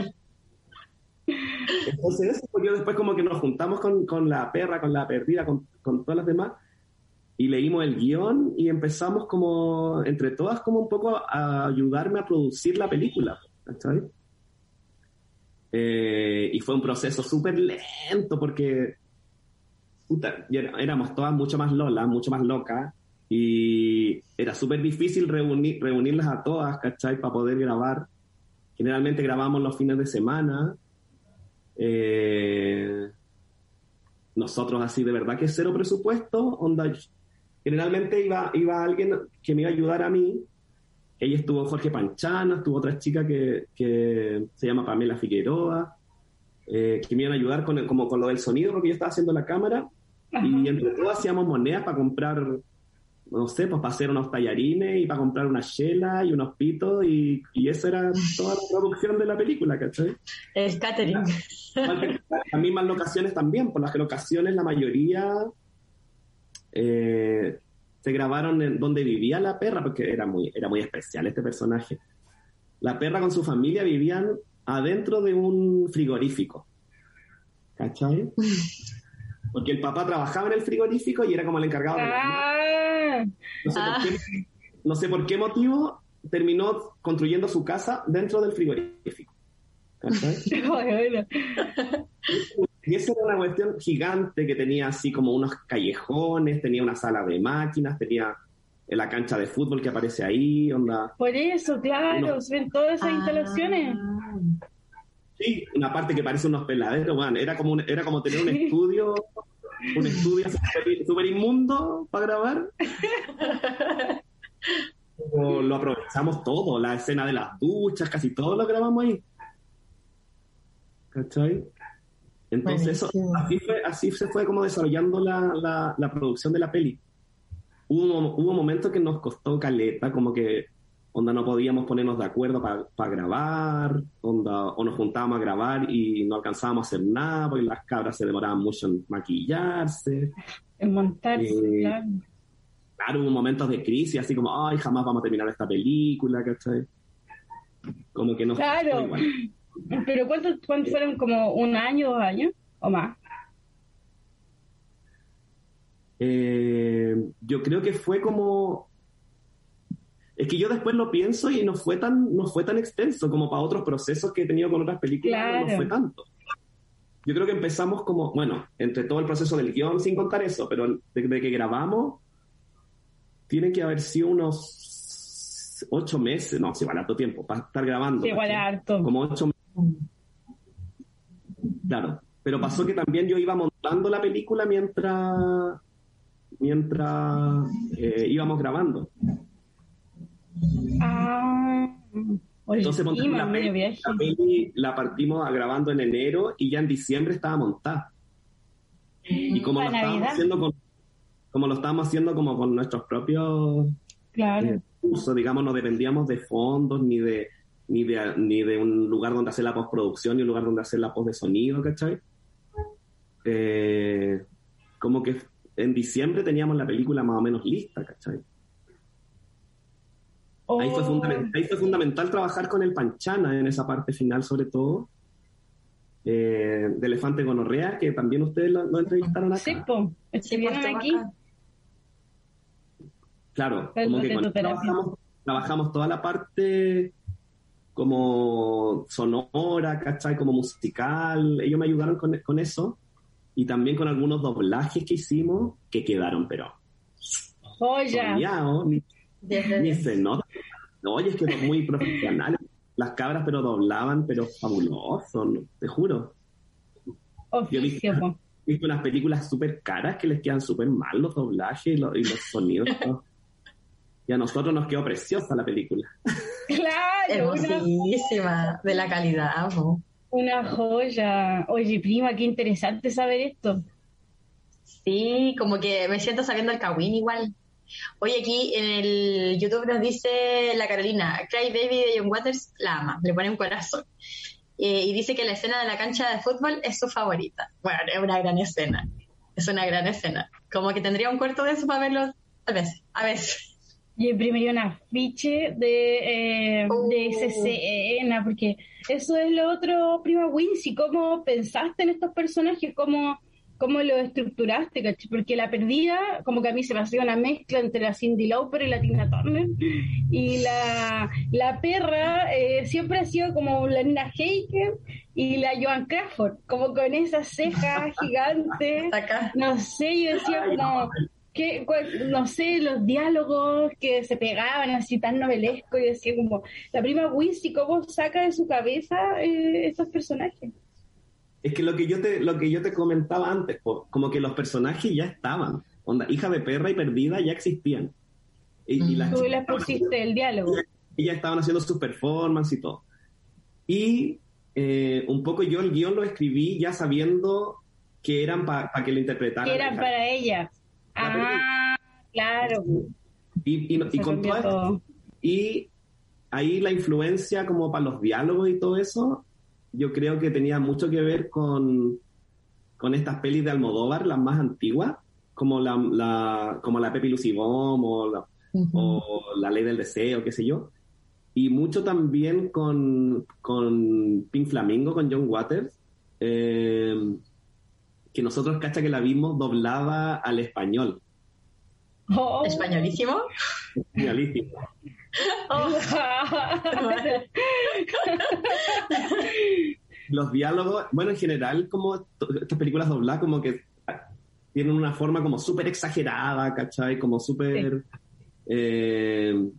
Entonces eso, pues yo después como que nos juntamos con, con la perra, con la perdida, con, con, todas las demás y leímos el guion y empezamos como, entre todas, como un poco a ayudarme a producir la película. Eh, y fue un proceso súper lento porque puta, éramos todas mucho más lolas, mucho más locas y era súper difícil reunir, reunirlas a todas, ¿cachai? Para poder grabar. Generalmente grabamos los fines de semana. Eh, nosotros así de verdad que cero presupuesto, onda. Generalmente iba, iba alguien que me iba a ayudar a mí. Ella estuvo Jorge Panchana, estuvo otra chica que, que se llama Pamela Figueroa, eh, que me iban a ayudar con, como con lo del sonido, porque yo estaba haciendo la cámara. Y entre todos hacíamos monedas para comprar no sé, pues para hacer unos tallarines y para comprar una chela y unos pitos y, y eso era toda la producción de la película, ¿cachai? El catering. Las mismas locaciones también, por las locaciones la mayoría eh, se grabaron en donde vivía la perra, porque era muy, era muy especial este personaje. La perra con su familia vivían adentro de un frigorífico. ¿Cachai? <laughs> Porque el papá trabajaba en el frigorífico y era como el encargado de ah. no, sé por qué, motivo terminó construyendo su casa dentro del frigorífico. <laughs> <laughs> y esa era una cuestión gigante que tenía así como unos callejones, tenía una sala de máquinas, tenía la cancha de fútbol que aparece ahí, onda. Por eso, claro, ven todas esas instalaciones. Ah. Sí, una parte que parece unos peladeros, bueno, era como era como tener un estudio, un estudio <laughs> súper inmundo para grabar. <laughs> lo aprovechamos todo, la escena de las duchas, casi todo lo grabamos ahí. ¿Cachai? Entonces, eso, así, fue, así se fue como desarrollando la, la, producción de la peli. Hubo, hubo momentos que nos costó caleta, como que onda no podíamos ponernos de acuerdo para grabar, onda, o nos juntábamos a grabar y no alcanzábamos a hacer nada porque las cabras se demoraban mucho en maquillarse. En montarse, eh, claro. Claro, hubo momentos de crisis, así como, ay, jamás vamos a terminar esta película, ¿cachai? Como que no. Claro. Pero ¿cuántos, ¿cuántos fueron? ¿Como un año, dos años o más? Eh, yo creo que fue como es que yo después lo pienso y no fue tan, no fue tan extenso como para otros procesos que he tenido con otras películas, no fue tanto. Yo creo que empezamos como, bueno, entre todo el proceso del guion, sin contar eso, pero desde que grabamos, tiene que haber sido unos ocho meses, no, sí, igual harto tiempo, para estar grabando. igual harto. Como ocho. Claro, pero pasó que también yo iba montando la película mientras mientras eh, íbamos grabando. Ah, Entonces, la, peli, la, partimos grabando en enero y ya en diciembre estaba montada. Y como lo estábamos haciendo con, como lo estábamos haciendo como con nuestros propios claro. recursos, digamos, no dependíamos de fondos ni de ni de, ni de un lugar donde hacer la postproducción, ni un lugar donde hacer la post de sonido, ¿cachai? Eh, como que en diciembre teníamos la película más o menos lista, ¿cachai? Ahí, fue oh. fundamental, trabajar con el Panchana en esa parte final, sobre todo. Eh, de Elefante Gonorrea, que también ustedes lo, entrevistaron acá. Sí, pues, estuvieron aquí. Claro, como que trabajamos, trabajamos, toda la parte como sonora, ¿cachai? Como musical. Ellos me ayudaron con, con eso. Y también con algunos doblajes que hicimos que quedaron, pero. Joya. Ni, ni se nota Oye, es que es muy profesional. las cabras, pero doblaban, pero fabuloso, te juro. Yo he visto, unas películas súper caras que les quedan súper mal los doblajes y los, sonidos. <laughs> y a nosotros nos quedó preciosa la película. Hermosísima, de la calidad. Una joya. Oye, prima, qué interesante saber esto. Sí, como que me siento sabiendo el Kawin igual. Oye, aquí en el YouTube nos dice la Carolina, Cry Baby de John Waters la ama, le pone un corazón. Eh, y dice que la escena de la cancha de fútbol es su favorita. Bueno, es una gran escena. Es una gran escena. Como que tendría un cuarto de eso para verlo a veces. A veces. Y imprimiría un afiche de, eh, de oh. escena, porque eso es lo otro, prima Wincy, cómo pensaste en estos personajes, cómo cómo lo estructuraste. Porque la perdida, como que a mí se me hacía una mezcla entre la Cindy Lauper y la Tina Turner. Y la, la perra eh, siempre ha sido como la Nina Haken y la Joan Crawford, como con esas cejas <laughs> gigantes. No sé, yo decía como... Que, no sé, los diálogos que se pegaban así tan novelesco y decía como, la prima Wizzy, ¿cómo saca de su cabeza eh, estos personajes? Es que lo que yo te, lo que yo te comentaba antes, como que los personajes ya estaban. Onda, hija de perra y perdida ya existían. Y, las Tú les pusiste el diálogo. Y ya estaban haciendo sus performances y todo. Y eh, un poco yo el guion lo escribí ya sabiendo que eran para que lo interpretaran. Que eran para ella. Ah, claro. Y, y, con todo y ahí la influencia como para los diálogos y todo eso yo creo que tenía mucho que ver con, con estas pelis de Almodóvar, las más antiguas, como la, la como la Pepi Lucibom o la, o la Ley del Deseo, qué sé yo. Y mucho también con, con Pink Flamingo, con John Waters, eh, que nosotros, cacha, que la vimos doblada al español. Oh. ¿Españolísimo? Españolísimo. Oh. <laughs> Los diálogos, bueno, en general, como estas películas dobladas, como que tienen una forma como súper exagerada, ¿cachai? Como súper... Eh,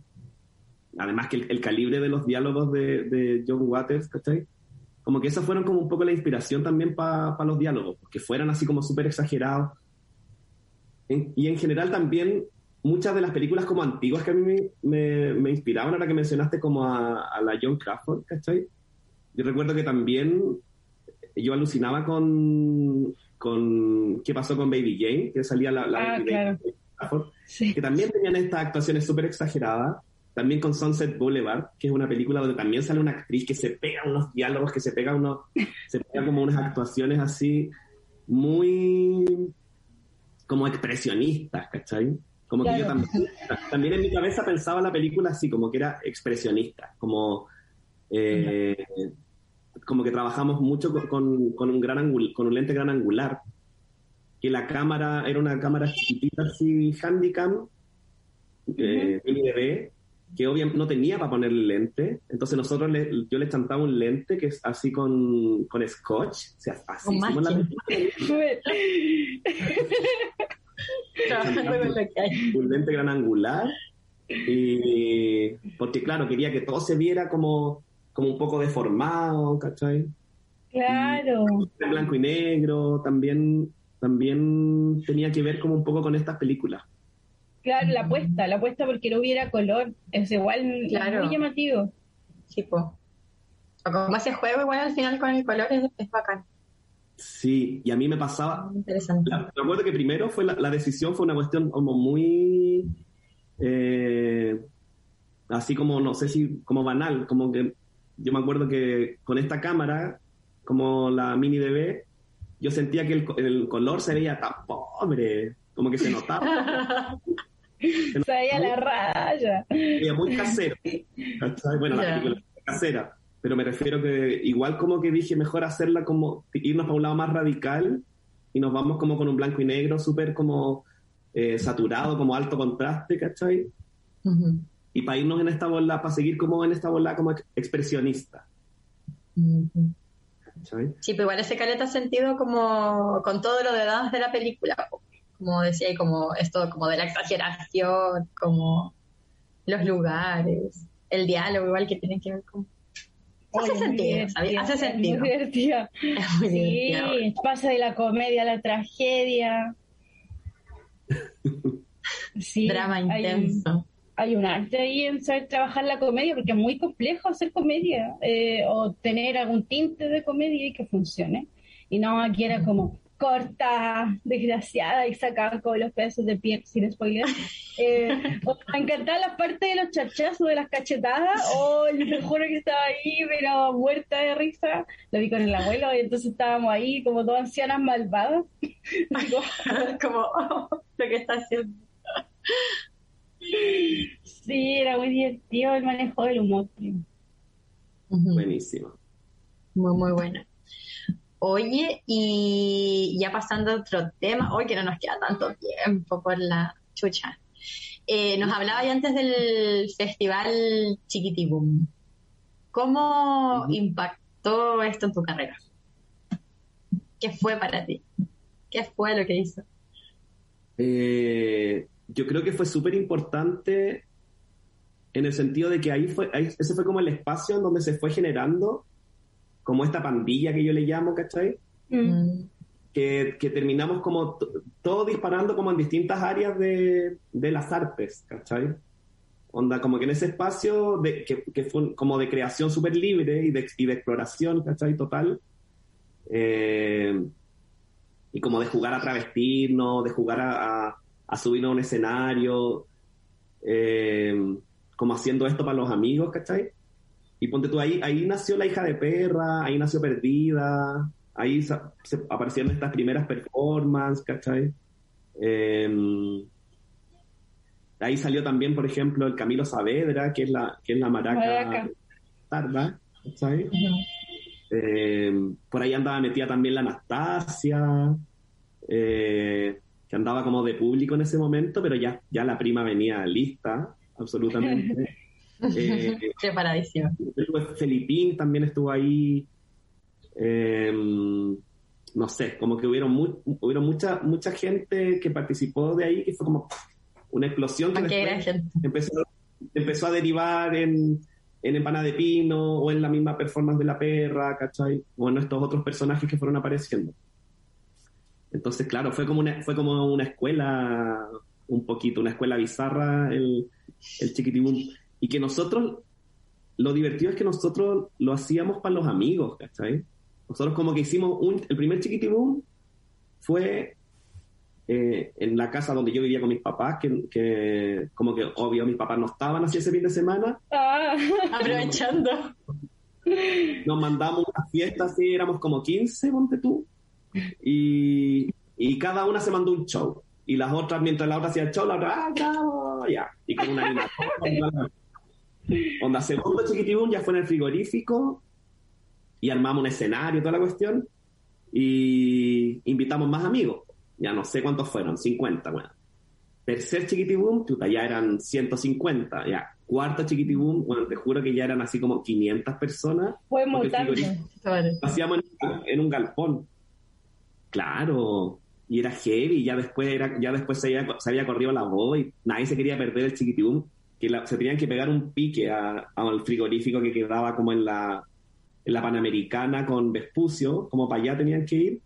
además que el, calibre de los diálogos de, John Waters, ¿cachai? Como que esas fueron como un poco la inspiración también para los diálogos, que fueran así como súper exagerados. y en general también muchas de las películas como antiguas que a mí me, me, inspiraban, ahora que mencionaste como a, la John Crawford, ¿cachai? Yo recuerdo que también yo alucinaba con, con qué pasó con Baby Jane, que salía la, la ah, Crawford, que también tenían estas actuaciones súper exageradas. También con Sunset Boulevard, que es una película donde también sale una actriz que se pega unos diálogos, que se pega unos, se pega como unas actuaciones así muy como expresionistas, ¿cachai? Como que yo también, en mi cabeza pensaba la película así, como que era expresionista, como, eh, como que trabajamos mucho con, con, un gran con un lente gran angular, que la cámara era una cámara chiquitita así, handicam, eh, que obviamente no tenía para poner lente, entonces nosotros le, yo le chantaba un lente que es así con, con scotch, o sea, así, <laughs> un lente gran angular. Y porque claro, quería que todo se viera como, como un poco deformado, ¿cachai? Claro. En blanco y negro, también, también tenía que ver como un poco con estas películas. Claro, la apuesta, la apuesta porque no hubiera color, es igual muy llamativo. Sí, pues. Como ese juego igual al final con el color es bacán. Sí, y a mí me pasaba. Interesante. me acuerdo que primero fue la, decisión fue una cuestión como muy. Eh, así como, no sé si, como banal, como que yo me acuerdo que con esta cámara, como la mini DB, yo sentía que el, color se veía tan pobre, como que se notaba. <laughs> se, veía la raya. Muy casero. Bueno, la película casera pero me refiero que igual como que dije mejor hacerla como irnos para un lado más radical y nos vamos como con un blanco y negro súper como eh, saturado, como alto contraste, ¿cachai? Y para irnos en esta bola, para seguir como en esta bola como expresionista. Sí, pero igual ese caleta sentido como con todo lo de damas de la película, como decía, como esto como de la exageración, como los lugares, el diálogo igual que tiene que ver con Hace sentido, Hace sentido. <laughs> Muy divertida. sí, pasa de la comedia a la tragedia. <laughs> Sí, Drama intenso. Hay un, arte ahí en saber trabajar la comedia, porque es muy complejo hacer comedia eh, o tener algún tinte de comedia y que funcione. Y no aquí era como, corta, desgraciada, y sacaba con los pedazos de piel, sin spoiler. <laughs> Eh, me encantaba la parte de los chachazos, de las cachetadas, oh, te juro que estaba ahí, pero muerta de risa. Lo vi con el abuelo y entonces estábamos ahí como dos ancianas malvadas. <laughs> como oh, lo que está haciendo. Sí, era muy divertido el manejo del humor. Buenísimo. Muy, muy bueno. Oye, y ya pasando a otro tema, hoy que no nos queda tanto tiempo por la chucha. Eh, nos hablaba ya antes del festival Chiquitibum. ¿Cómo impactó esto en tu carrera? ¿Qué fue para ti? ¿Qué fue lo que hizo? Eh, yo creo que fue súper importante en el sentido de que ahí fue, ese fue como el espacio en donde se fue generando como esta pandilla que yo le llamo, ¿cachai? Mm. Que, que, terminamos como todos disparando como en distintas áreas de, de, las artes, ¿cachai? Onda, como que en ese espacio de, que, que fue como de creación súper libre y de, y de exploración, ¿cachai? Total. Eh, y como de jugar a travestirnos, de jugar a, a, a subirnos a un escenario, eh, como haciendo esto para los amigos, ¿cachai? Y ponte tú, ahí, ahí nació La hija de perra, ahí nació Perdida, ahí se, aparecieron estas primeras performances, ¿cachai? Em, ahí salió también, por ejemplo, el Camilo Saavedra, que es la, que es la maraca, tarda, ¿cachai? Em, por ahí andaba metida también la Anastasia, eh, que andaba como de público en ese momento, pero ya, ya la prima venía lista, absolutamente. <laughs> Eh, <laughs> Preparadísimo. Felipín también estuvo ahí. Em, no sé, como que hubieron, hubieron mucha, mucha gente que participó de ahí, que fue como una explosión que empezó, empezó a derivar en, en Empana de Pino o en la misma performance de la perra, ¿cachai? O en estos otros personajes que fueron apareciendo. Entonces, claro, fue como una, fue como una escuela, un poquito, una escuela bizarra el, el Chiquitibum. Y que nosotros, lo divertido es que nosotros lo hacíamos para los amigos, ¿cachai? Nosotros como que hicimos un, el primer chiquitibum fue eh, en la casa donde yo vivía con mis papás, que, como que obvio mis papás no estaban así ese fin de semana. Ah, <laughs> aprovechando. Nos mandamos una fiesta así, éramos como 15, monte tú. Y, y cada una se mandó un show. Y las otras, mientras la otra hacía el show, la otra, ah, ya. Y con una animación. Onda, segundo chiquitibum ya fue en el frigorífico y armamos un escenario, toda la cuestión. Y invitamos más amigos. Ya no sé cuántos fueron, 50, bueno. Tercer chiquitibum, chuta, ya eran 150, ya. Cuarto chiquitibum, bueno, te juro que ya eran así como 500 personas. Fue. Hacíamos en, un galpón. Claro, y era heavy, ya después era, ya después se había, se había corrido la voz y nadie se quería perder el chiquitibum que se tenían que pegar un pique al frigorífico que quedaba como en la, en la Panamericana con Vespucio, como para allá tenían que ir.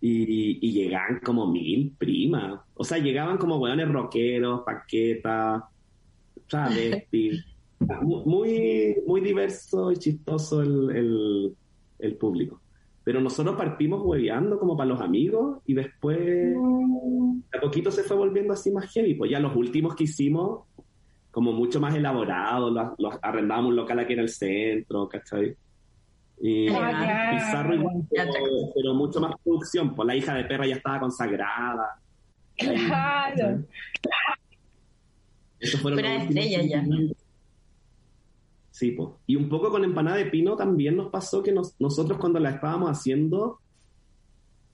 Y, llegaban como mil primas. O sea, llegaban como weones rockeros, paquetas, travestis. <laughs> muy, muy diverso y chistoso el, el, público. Pero nosotros partimos hueveando como para los amigos y después mm. a poquito se fue volviendo así más heavy. Pues ya los últimos que hicimos como mucho más elaborado, los, arrendábamos un local aquí en el centro, ¿cachai? Y ah, Pizarro igual, pero, mucho más producción, pues la hija de perra ya estaba consagrada. Claro. Eso fueron los estrella ya. Sí, pues. Y un poco con Empanada de Pino también nos pasó que nosotros cuando la estábamos haciendo,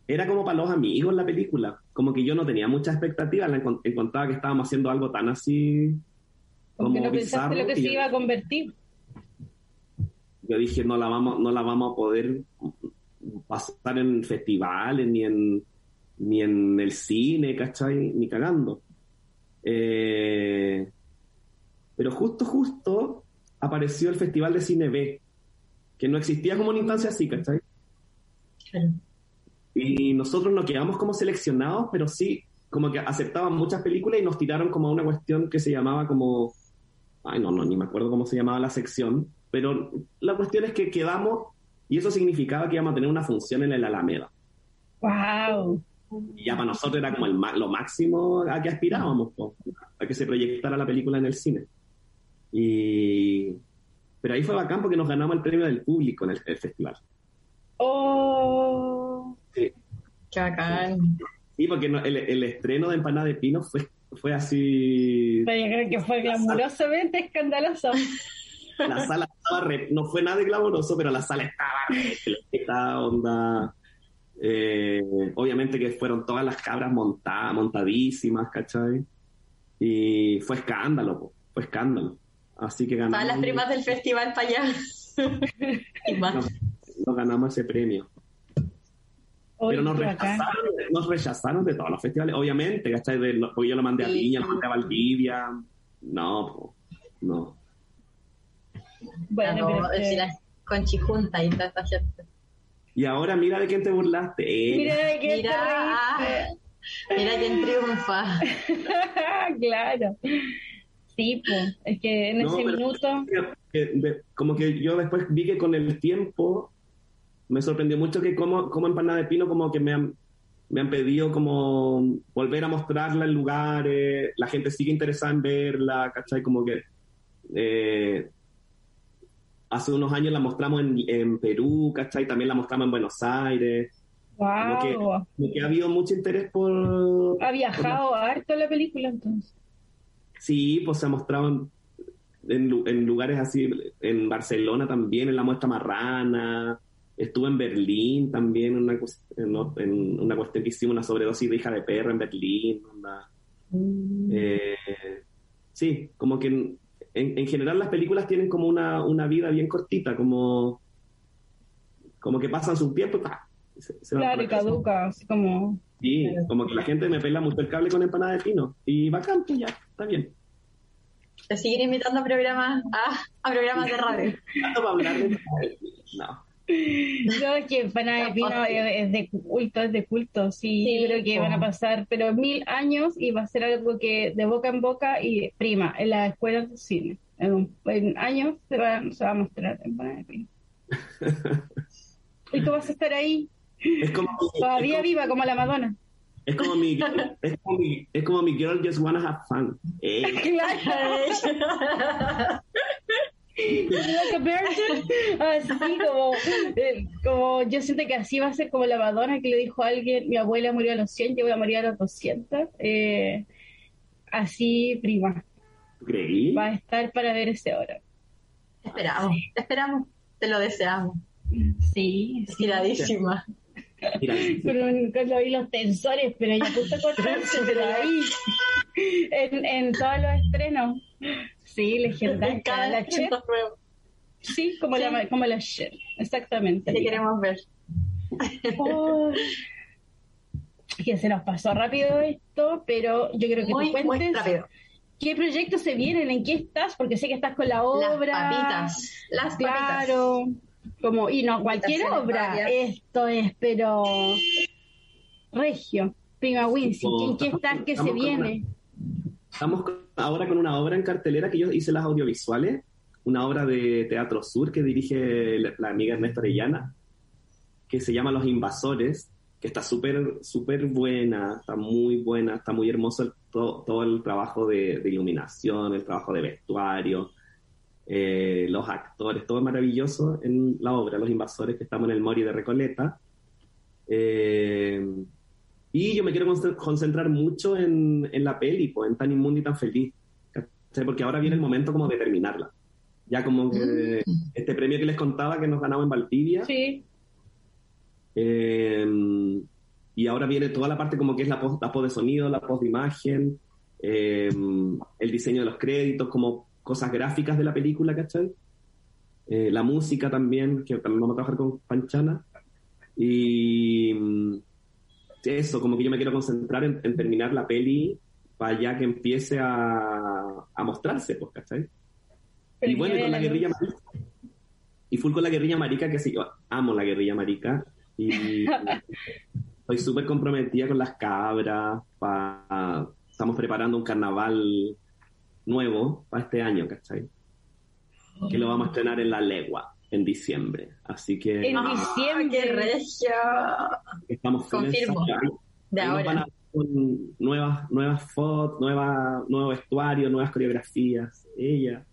era como para los amigos la película. Como que yo no tenía mucha expectativa, encontraba que estábamos haciendo algo tan así porque no pensaste lo que se iba a convertir. Yo dije, no la vamos, no la vamos a poder pasar en festivales, ni en, ni en el cine, ¿cachai? Ni cagando. Eh, pero justo, justo apareció el Festival de Cine B, que no existía como una instancia así, ¿cachai? Y nosotros no quedamos como seleccionados, pero sí, como que aceptaban muchas películas y nos tiraron como a una cuestión que se llamaba como, ay no, no, ni me acuerdo cómo se llamaba la sección, pero la cuestión es que quedamos y eso significaba que íbamos a tener una función en el Alameda. ¡Wow! Y ya para nosotros era como el, lo máximo a que aspirábamos, a que se proyectara la película en el cine. Y... Pero ahí fue bacán porque nos ganamos el premio del público en el, festival. ¡Oh! Sí. ¡Qué bacán! Sí, porque el, estreno de Empanada de Pino fue, fue así... Pero yo creo que fue glamurosamente escandaloso. La sala estaba no fue nada de glamoroso, pero la sala estaba re, onda. Eh, obviamente que fueron todas las cabras montadas, montadísimas, ¿cachai? Y fue escándalo, fue escándalo. Así que ganamos. Todas las primas del festival para allá. <laughs> y más. Nos, ganamos ese premio. Pero nos rechazaron, nos rechazaron de todos los festivales, obviamente, ¿cachai? porque yo lo mandé a Viña, lo mandé a Valdivia. No, no. Bueno, no, pero con Chijunta y toda esta gente. Y ahora mira de quién te burlaste. Mira de quién mira, te Mira quién triunfa. <laughs> claro. Sí, pues, es que en ese minuto... como que yo después vi que con el tiempo me sorprendió mucho que como, como empanada de pino como que me han, me han pedido como volver a mostrarla en lugares, la gente sigue interesada en verla, ¿cachai? Como que eh, hace unos años la mostramos en, en Perú, ¿cachai? También la mostramos en Buenos Aires. Wow. Como que, ha habido mucho interés por... ¿Ha viajado harto la película entonces? Sí, pues se ha mostrado en, en, lugares así, en Barcelona también, en la muestra marrana, estuve en Berlín también, en una, en, una cuestión que hicimos, una sobredosis de hija de perro en Berlín. Mm. Eh, sí, como que en, general las películas tienen como una, una, vida bien cortita, como, como que pasan su tiempo y se, claro, y caduca, así como... Sí, como que la gente me pela mucho el cable con empanada de pino. Y bacán, pues ya, está bien. Te siguen invitando a programas, a, programas de radio. <laughs> no. <laughs> No, es que Empanada de Pino es, de culto, es de culto, sí, yo creo que van a pasar, pero mil años y va a ser algo que de boca en boca y prima, en la escuela de cine. En, años se va, se va a mostrar Empanada de Pino. y tú vas a estar ahí, todavía viva como la Madonna. Es como mi, es como mi, es como mi girl just wanna have fun. <laughs> Eh. <laughs> así como, eh, como yo siento que así va a ser como la Madonna que le dijo a alguien, mi abuela murió a los 100, yo voy a morir a los 200. Eh, así, prima. ¿Creí? Va a estar para ver ese oro. Esperamos, esperamos, te lo deseamos. Sí, estiradísima. Con, con los tensores, pero ya puso cortarse, pero ahí, en, en todos los estrenos. Sí, legendaria. <laughs> Cada la Sí, como la como la exactamente. ¿Qué queremos ver? que <laughs> se nos pasó rápido esto, pero yo creo que tú cuentes qué proyectos se vienen, en qué estás, porque sé que estás con la obra. Las papitas. Las claro. Como, y no cualquier obra, esto es, pero Regio, Prima Wincy, ¿en qué estás que se viene? Estamos ahora con una obra en cartelera que yo hice las audiovisuales, una obra de Teatro Sur que dirige la, amiga Ernesto Arellana, que se llama Los Invasores, que está súper, súper buena, está muy buena, está muy hermoso todo, el trabajo de, iluminación, el trabajo de vestuario, eh, los actores, todo maravilloso en la obra, Los Invasores, que estamos en el Mori de Recoleta. Eh, y yo me quiero concentrar mucho en, en la peli, pues, en Tan Inmundo y Tan Feliz. Porque ahora viene el momento como de terminarla. Ya como que mm. este premio que les contaba que nos ganamos en Valdivia. Sí. Eh, y ahora viene toda la parte como que es la post, la de sonido, la post de imagen, eh, el diseño de los créditos, como cosas gráficas de la película, ¿cachai? Eh, la música también, que también vamos a trabajar con Panchana. Y eso, como que yo me quiero concentrar en, terminar la peli para ya que empiece a, a mostrarse, pues, ¿cachai? y bueno, con la guerrilla y full con la guerrilla marica, que sí, yo amo la guerrilla marica. Y <laughs> estoy súper comprometida con las cabras. Pa, estamos preparando un carnaval nuevo para este año, ¿cachai? Que lo vamos a estrenar en La Legua en diciembre. Así que. En diciembre. ¡Qué regio! Estamos Confirmo. De Ahí ahora. van a con nuevas, nuevas fotos, nueva, nuevo vestuario, nuevas coreografías. Ella.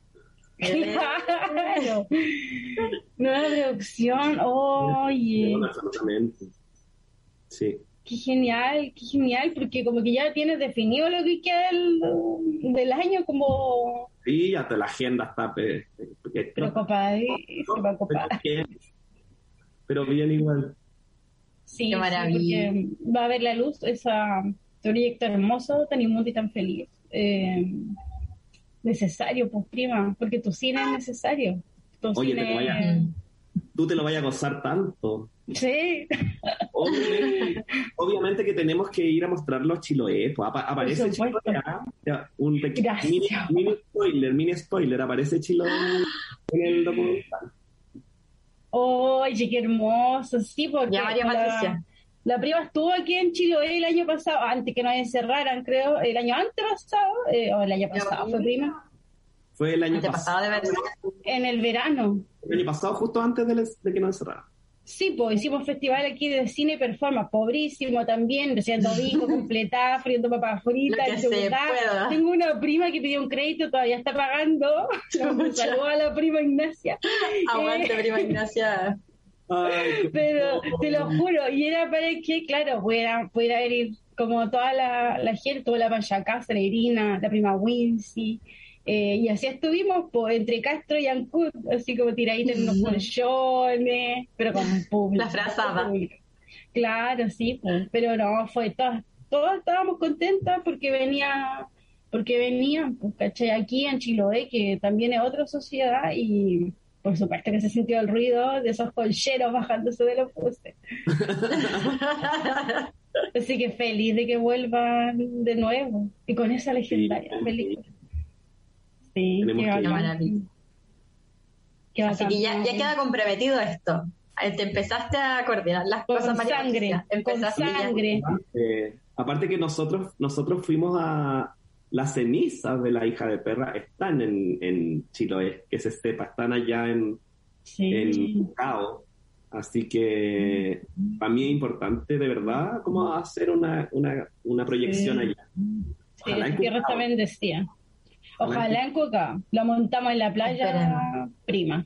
Claro. <laughs> Nueva producción. Oye, Absolutamente. Sí. qué genial, qué genial, porque como que ya tienes definido lo que queda del, del año como Sí, hasta la agenda está. pe- pe- pero bien, pero bien igual. Sí, Qué sí, maravilla. porque va a ver la luz esa proyecto hermoso, tan inmundo y tan feliz. Eh, necesario, pues prima, porque tu cine es necesario. Tu Oye, cine- Tú te lo vayas a gozar tanto. Sí, <laughs> Obviamente, obviamente que tenemos que ir a mostrarlo a Chiloé. Pues, apa- aparece. Chiloé. ¿ah? Un pequeño Gracias. mini, mini spoiler, mini spoiler. Aparece Chiloé en el documental. Oye, qué hermoso, sí, porque Ya, María la, Patricia. la prima estuvo aquí en Chiloé el año pasado, antes que nos encerraran, creo, el año antes pasado, eh, o el año pasado, fue prima, Fue el año Antepasado pasado. de verdad. en el verano. El año pasado, justo antes de, les- de que nos encerraran. Sí, pues hicimos festival aquí de cine y performance, pobrísimo también, recién domingo, completada, <laughs> friendo papas fritas. Tengo una prima que pidió un crédito, todavía está pagando. <laughs> Un saludo a la prima Ignacia. Aguante, Eh, prima <laughs> Ignacia. Ay, Pero te lo juro, y era para que, claro, pudiera, pudiera ir como toda la, la gente, toda la Payacá, Celerina, la prima Wincy, eh, y así estuvimos, pues, entre Castro y Ancud, así como tiraditos en los colchones, pero con <laughs> público. La frazada. Claro, sí, pues, pero no, fue todas, todas estábamos contentas porque venía, porque venían, pues, ¿cachai? Aquí en Chiloé, que también es otra sociedad, y por supuesto que se sintió el ruido de esos colcheros bajándose de los postes. <laughs> Así que feliz de que vuelvan de nuevo y con esa legendaria Sí. película. Sí, Tenemos que- maravilla. Qué Así que ya, ya queda comprometido esto. Eh, Te empezaste a coordinar las Con cosas, sangre, con sangre. Eh, aparte que nosotros, nosotros fuimos a las cenizas de la hija de perra están en, en Chiloé, que se sepa, están allá en, Sí. en Cabo. Así que para mí es importante de verdad como hacer una, una, una proyección Sí. allá. Sí, Ojalá esa tierra está bendecida. Ojalá en Cuca. Lo montamos en la playa Esperemos. prima.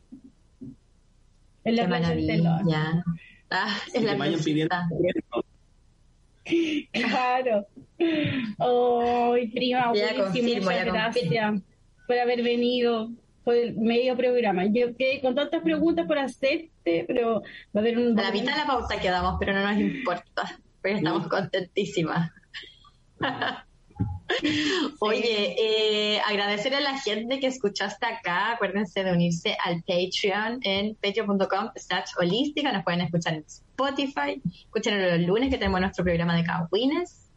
En la Qué playa maravilla. Ah, Que la vayan pidiendo fiesta. Claro. Ay, prima, Ya confirmo, muchas ya gracias por haber venido por el medio programa. Yo quedé con tantas preguntas por hacerte, pero va a haber un... A la mitad de la pauta quedamos, pero no nos importa, porque estamos contentísimas. <laughs> Oye, eh, agradecer a la gente que escuchaste acá. Acuérdense de unirse al Patreon en patreon.com slash holística. Nos pueden escuchar en Spotify. Escuchen los lunes que tenemos nuestro programa de Cowines.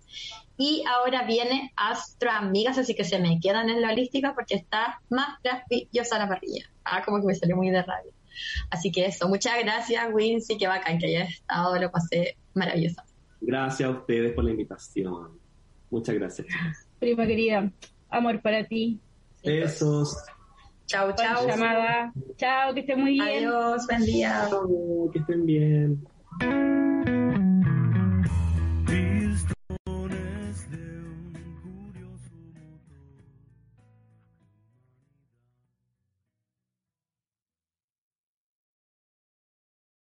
Y ahora viene Astro Amigas, así que se me quedan en la holística porque está más maravillosa la parrilla. Ah, como que me salió muy de radio. Así que eso, muchas gracias, Wincy, qué bacán que hayas estado, lo pasé maravilloso. Gracias a ustedes por la invitación. Muchas gracias. Prima querida, amor para ti. Besos. Chao, chao. llamada. Chao, que esté muy bien. Adiós, buen día. Que estén bien.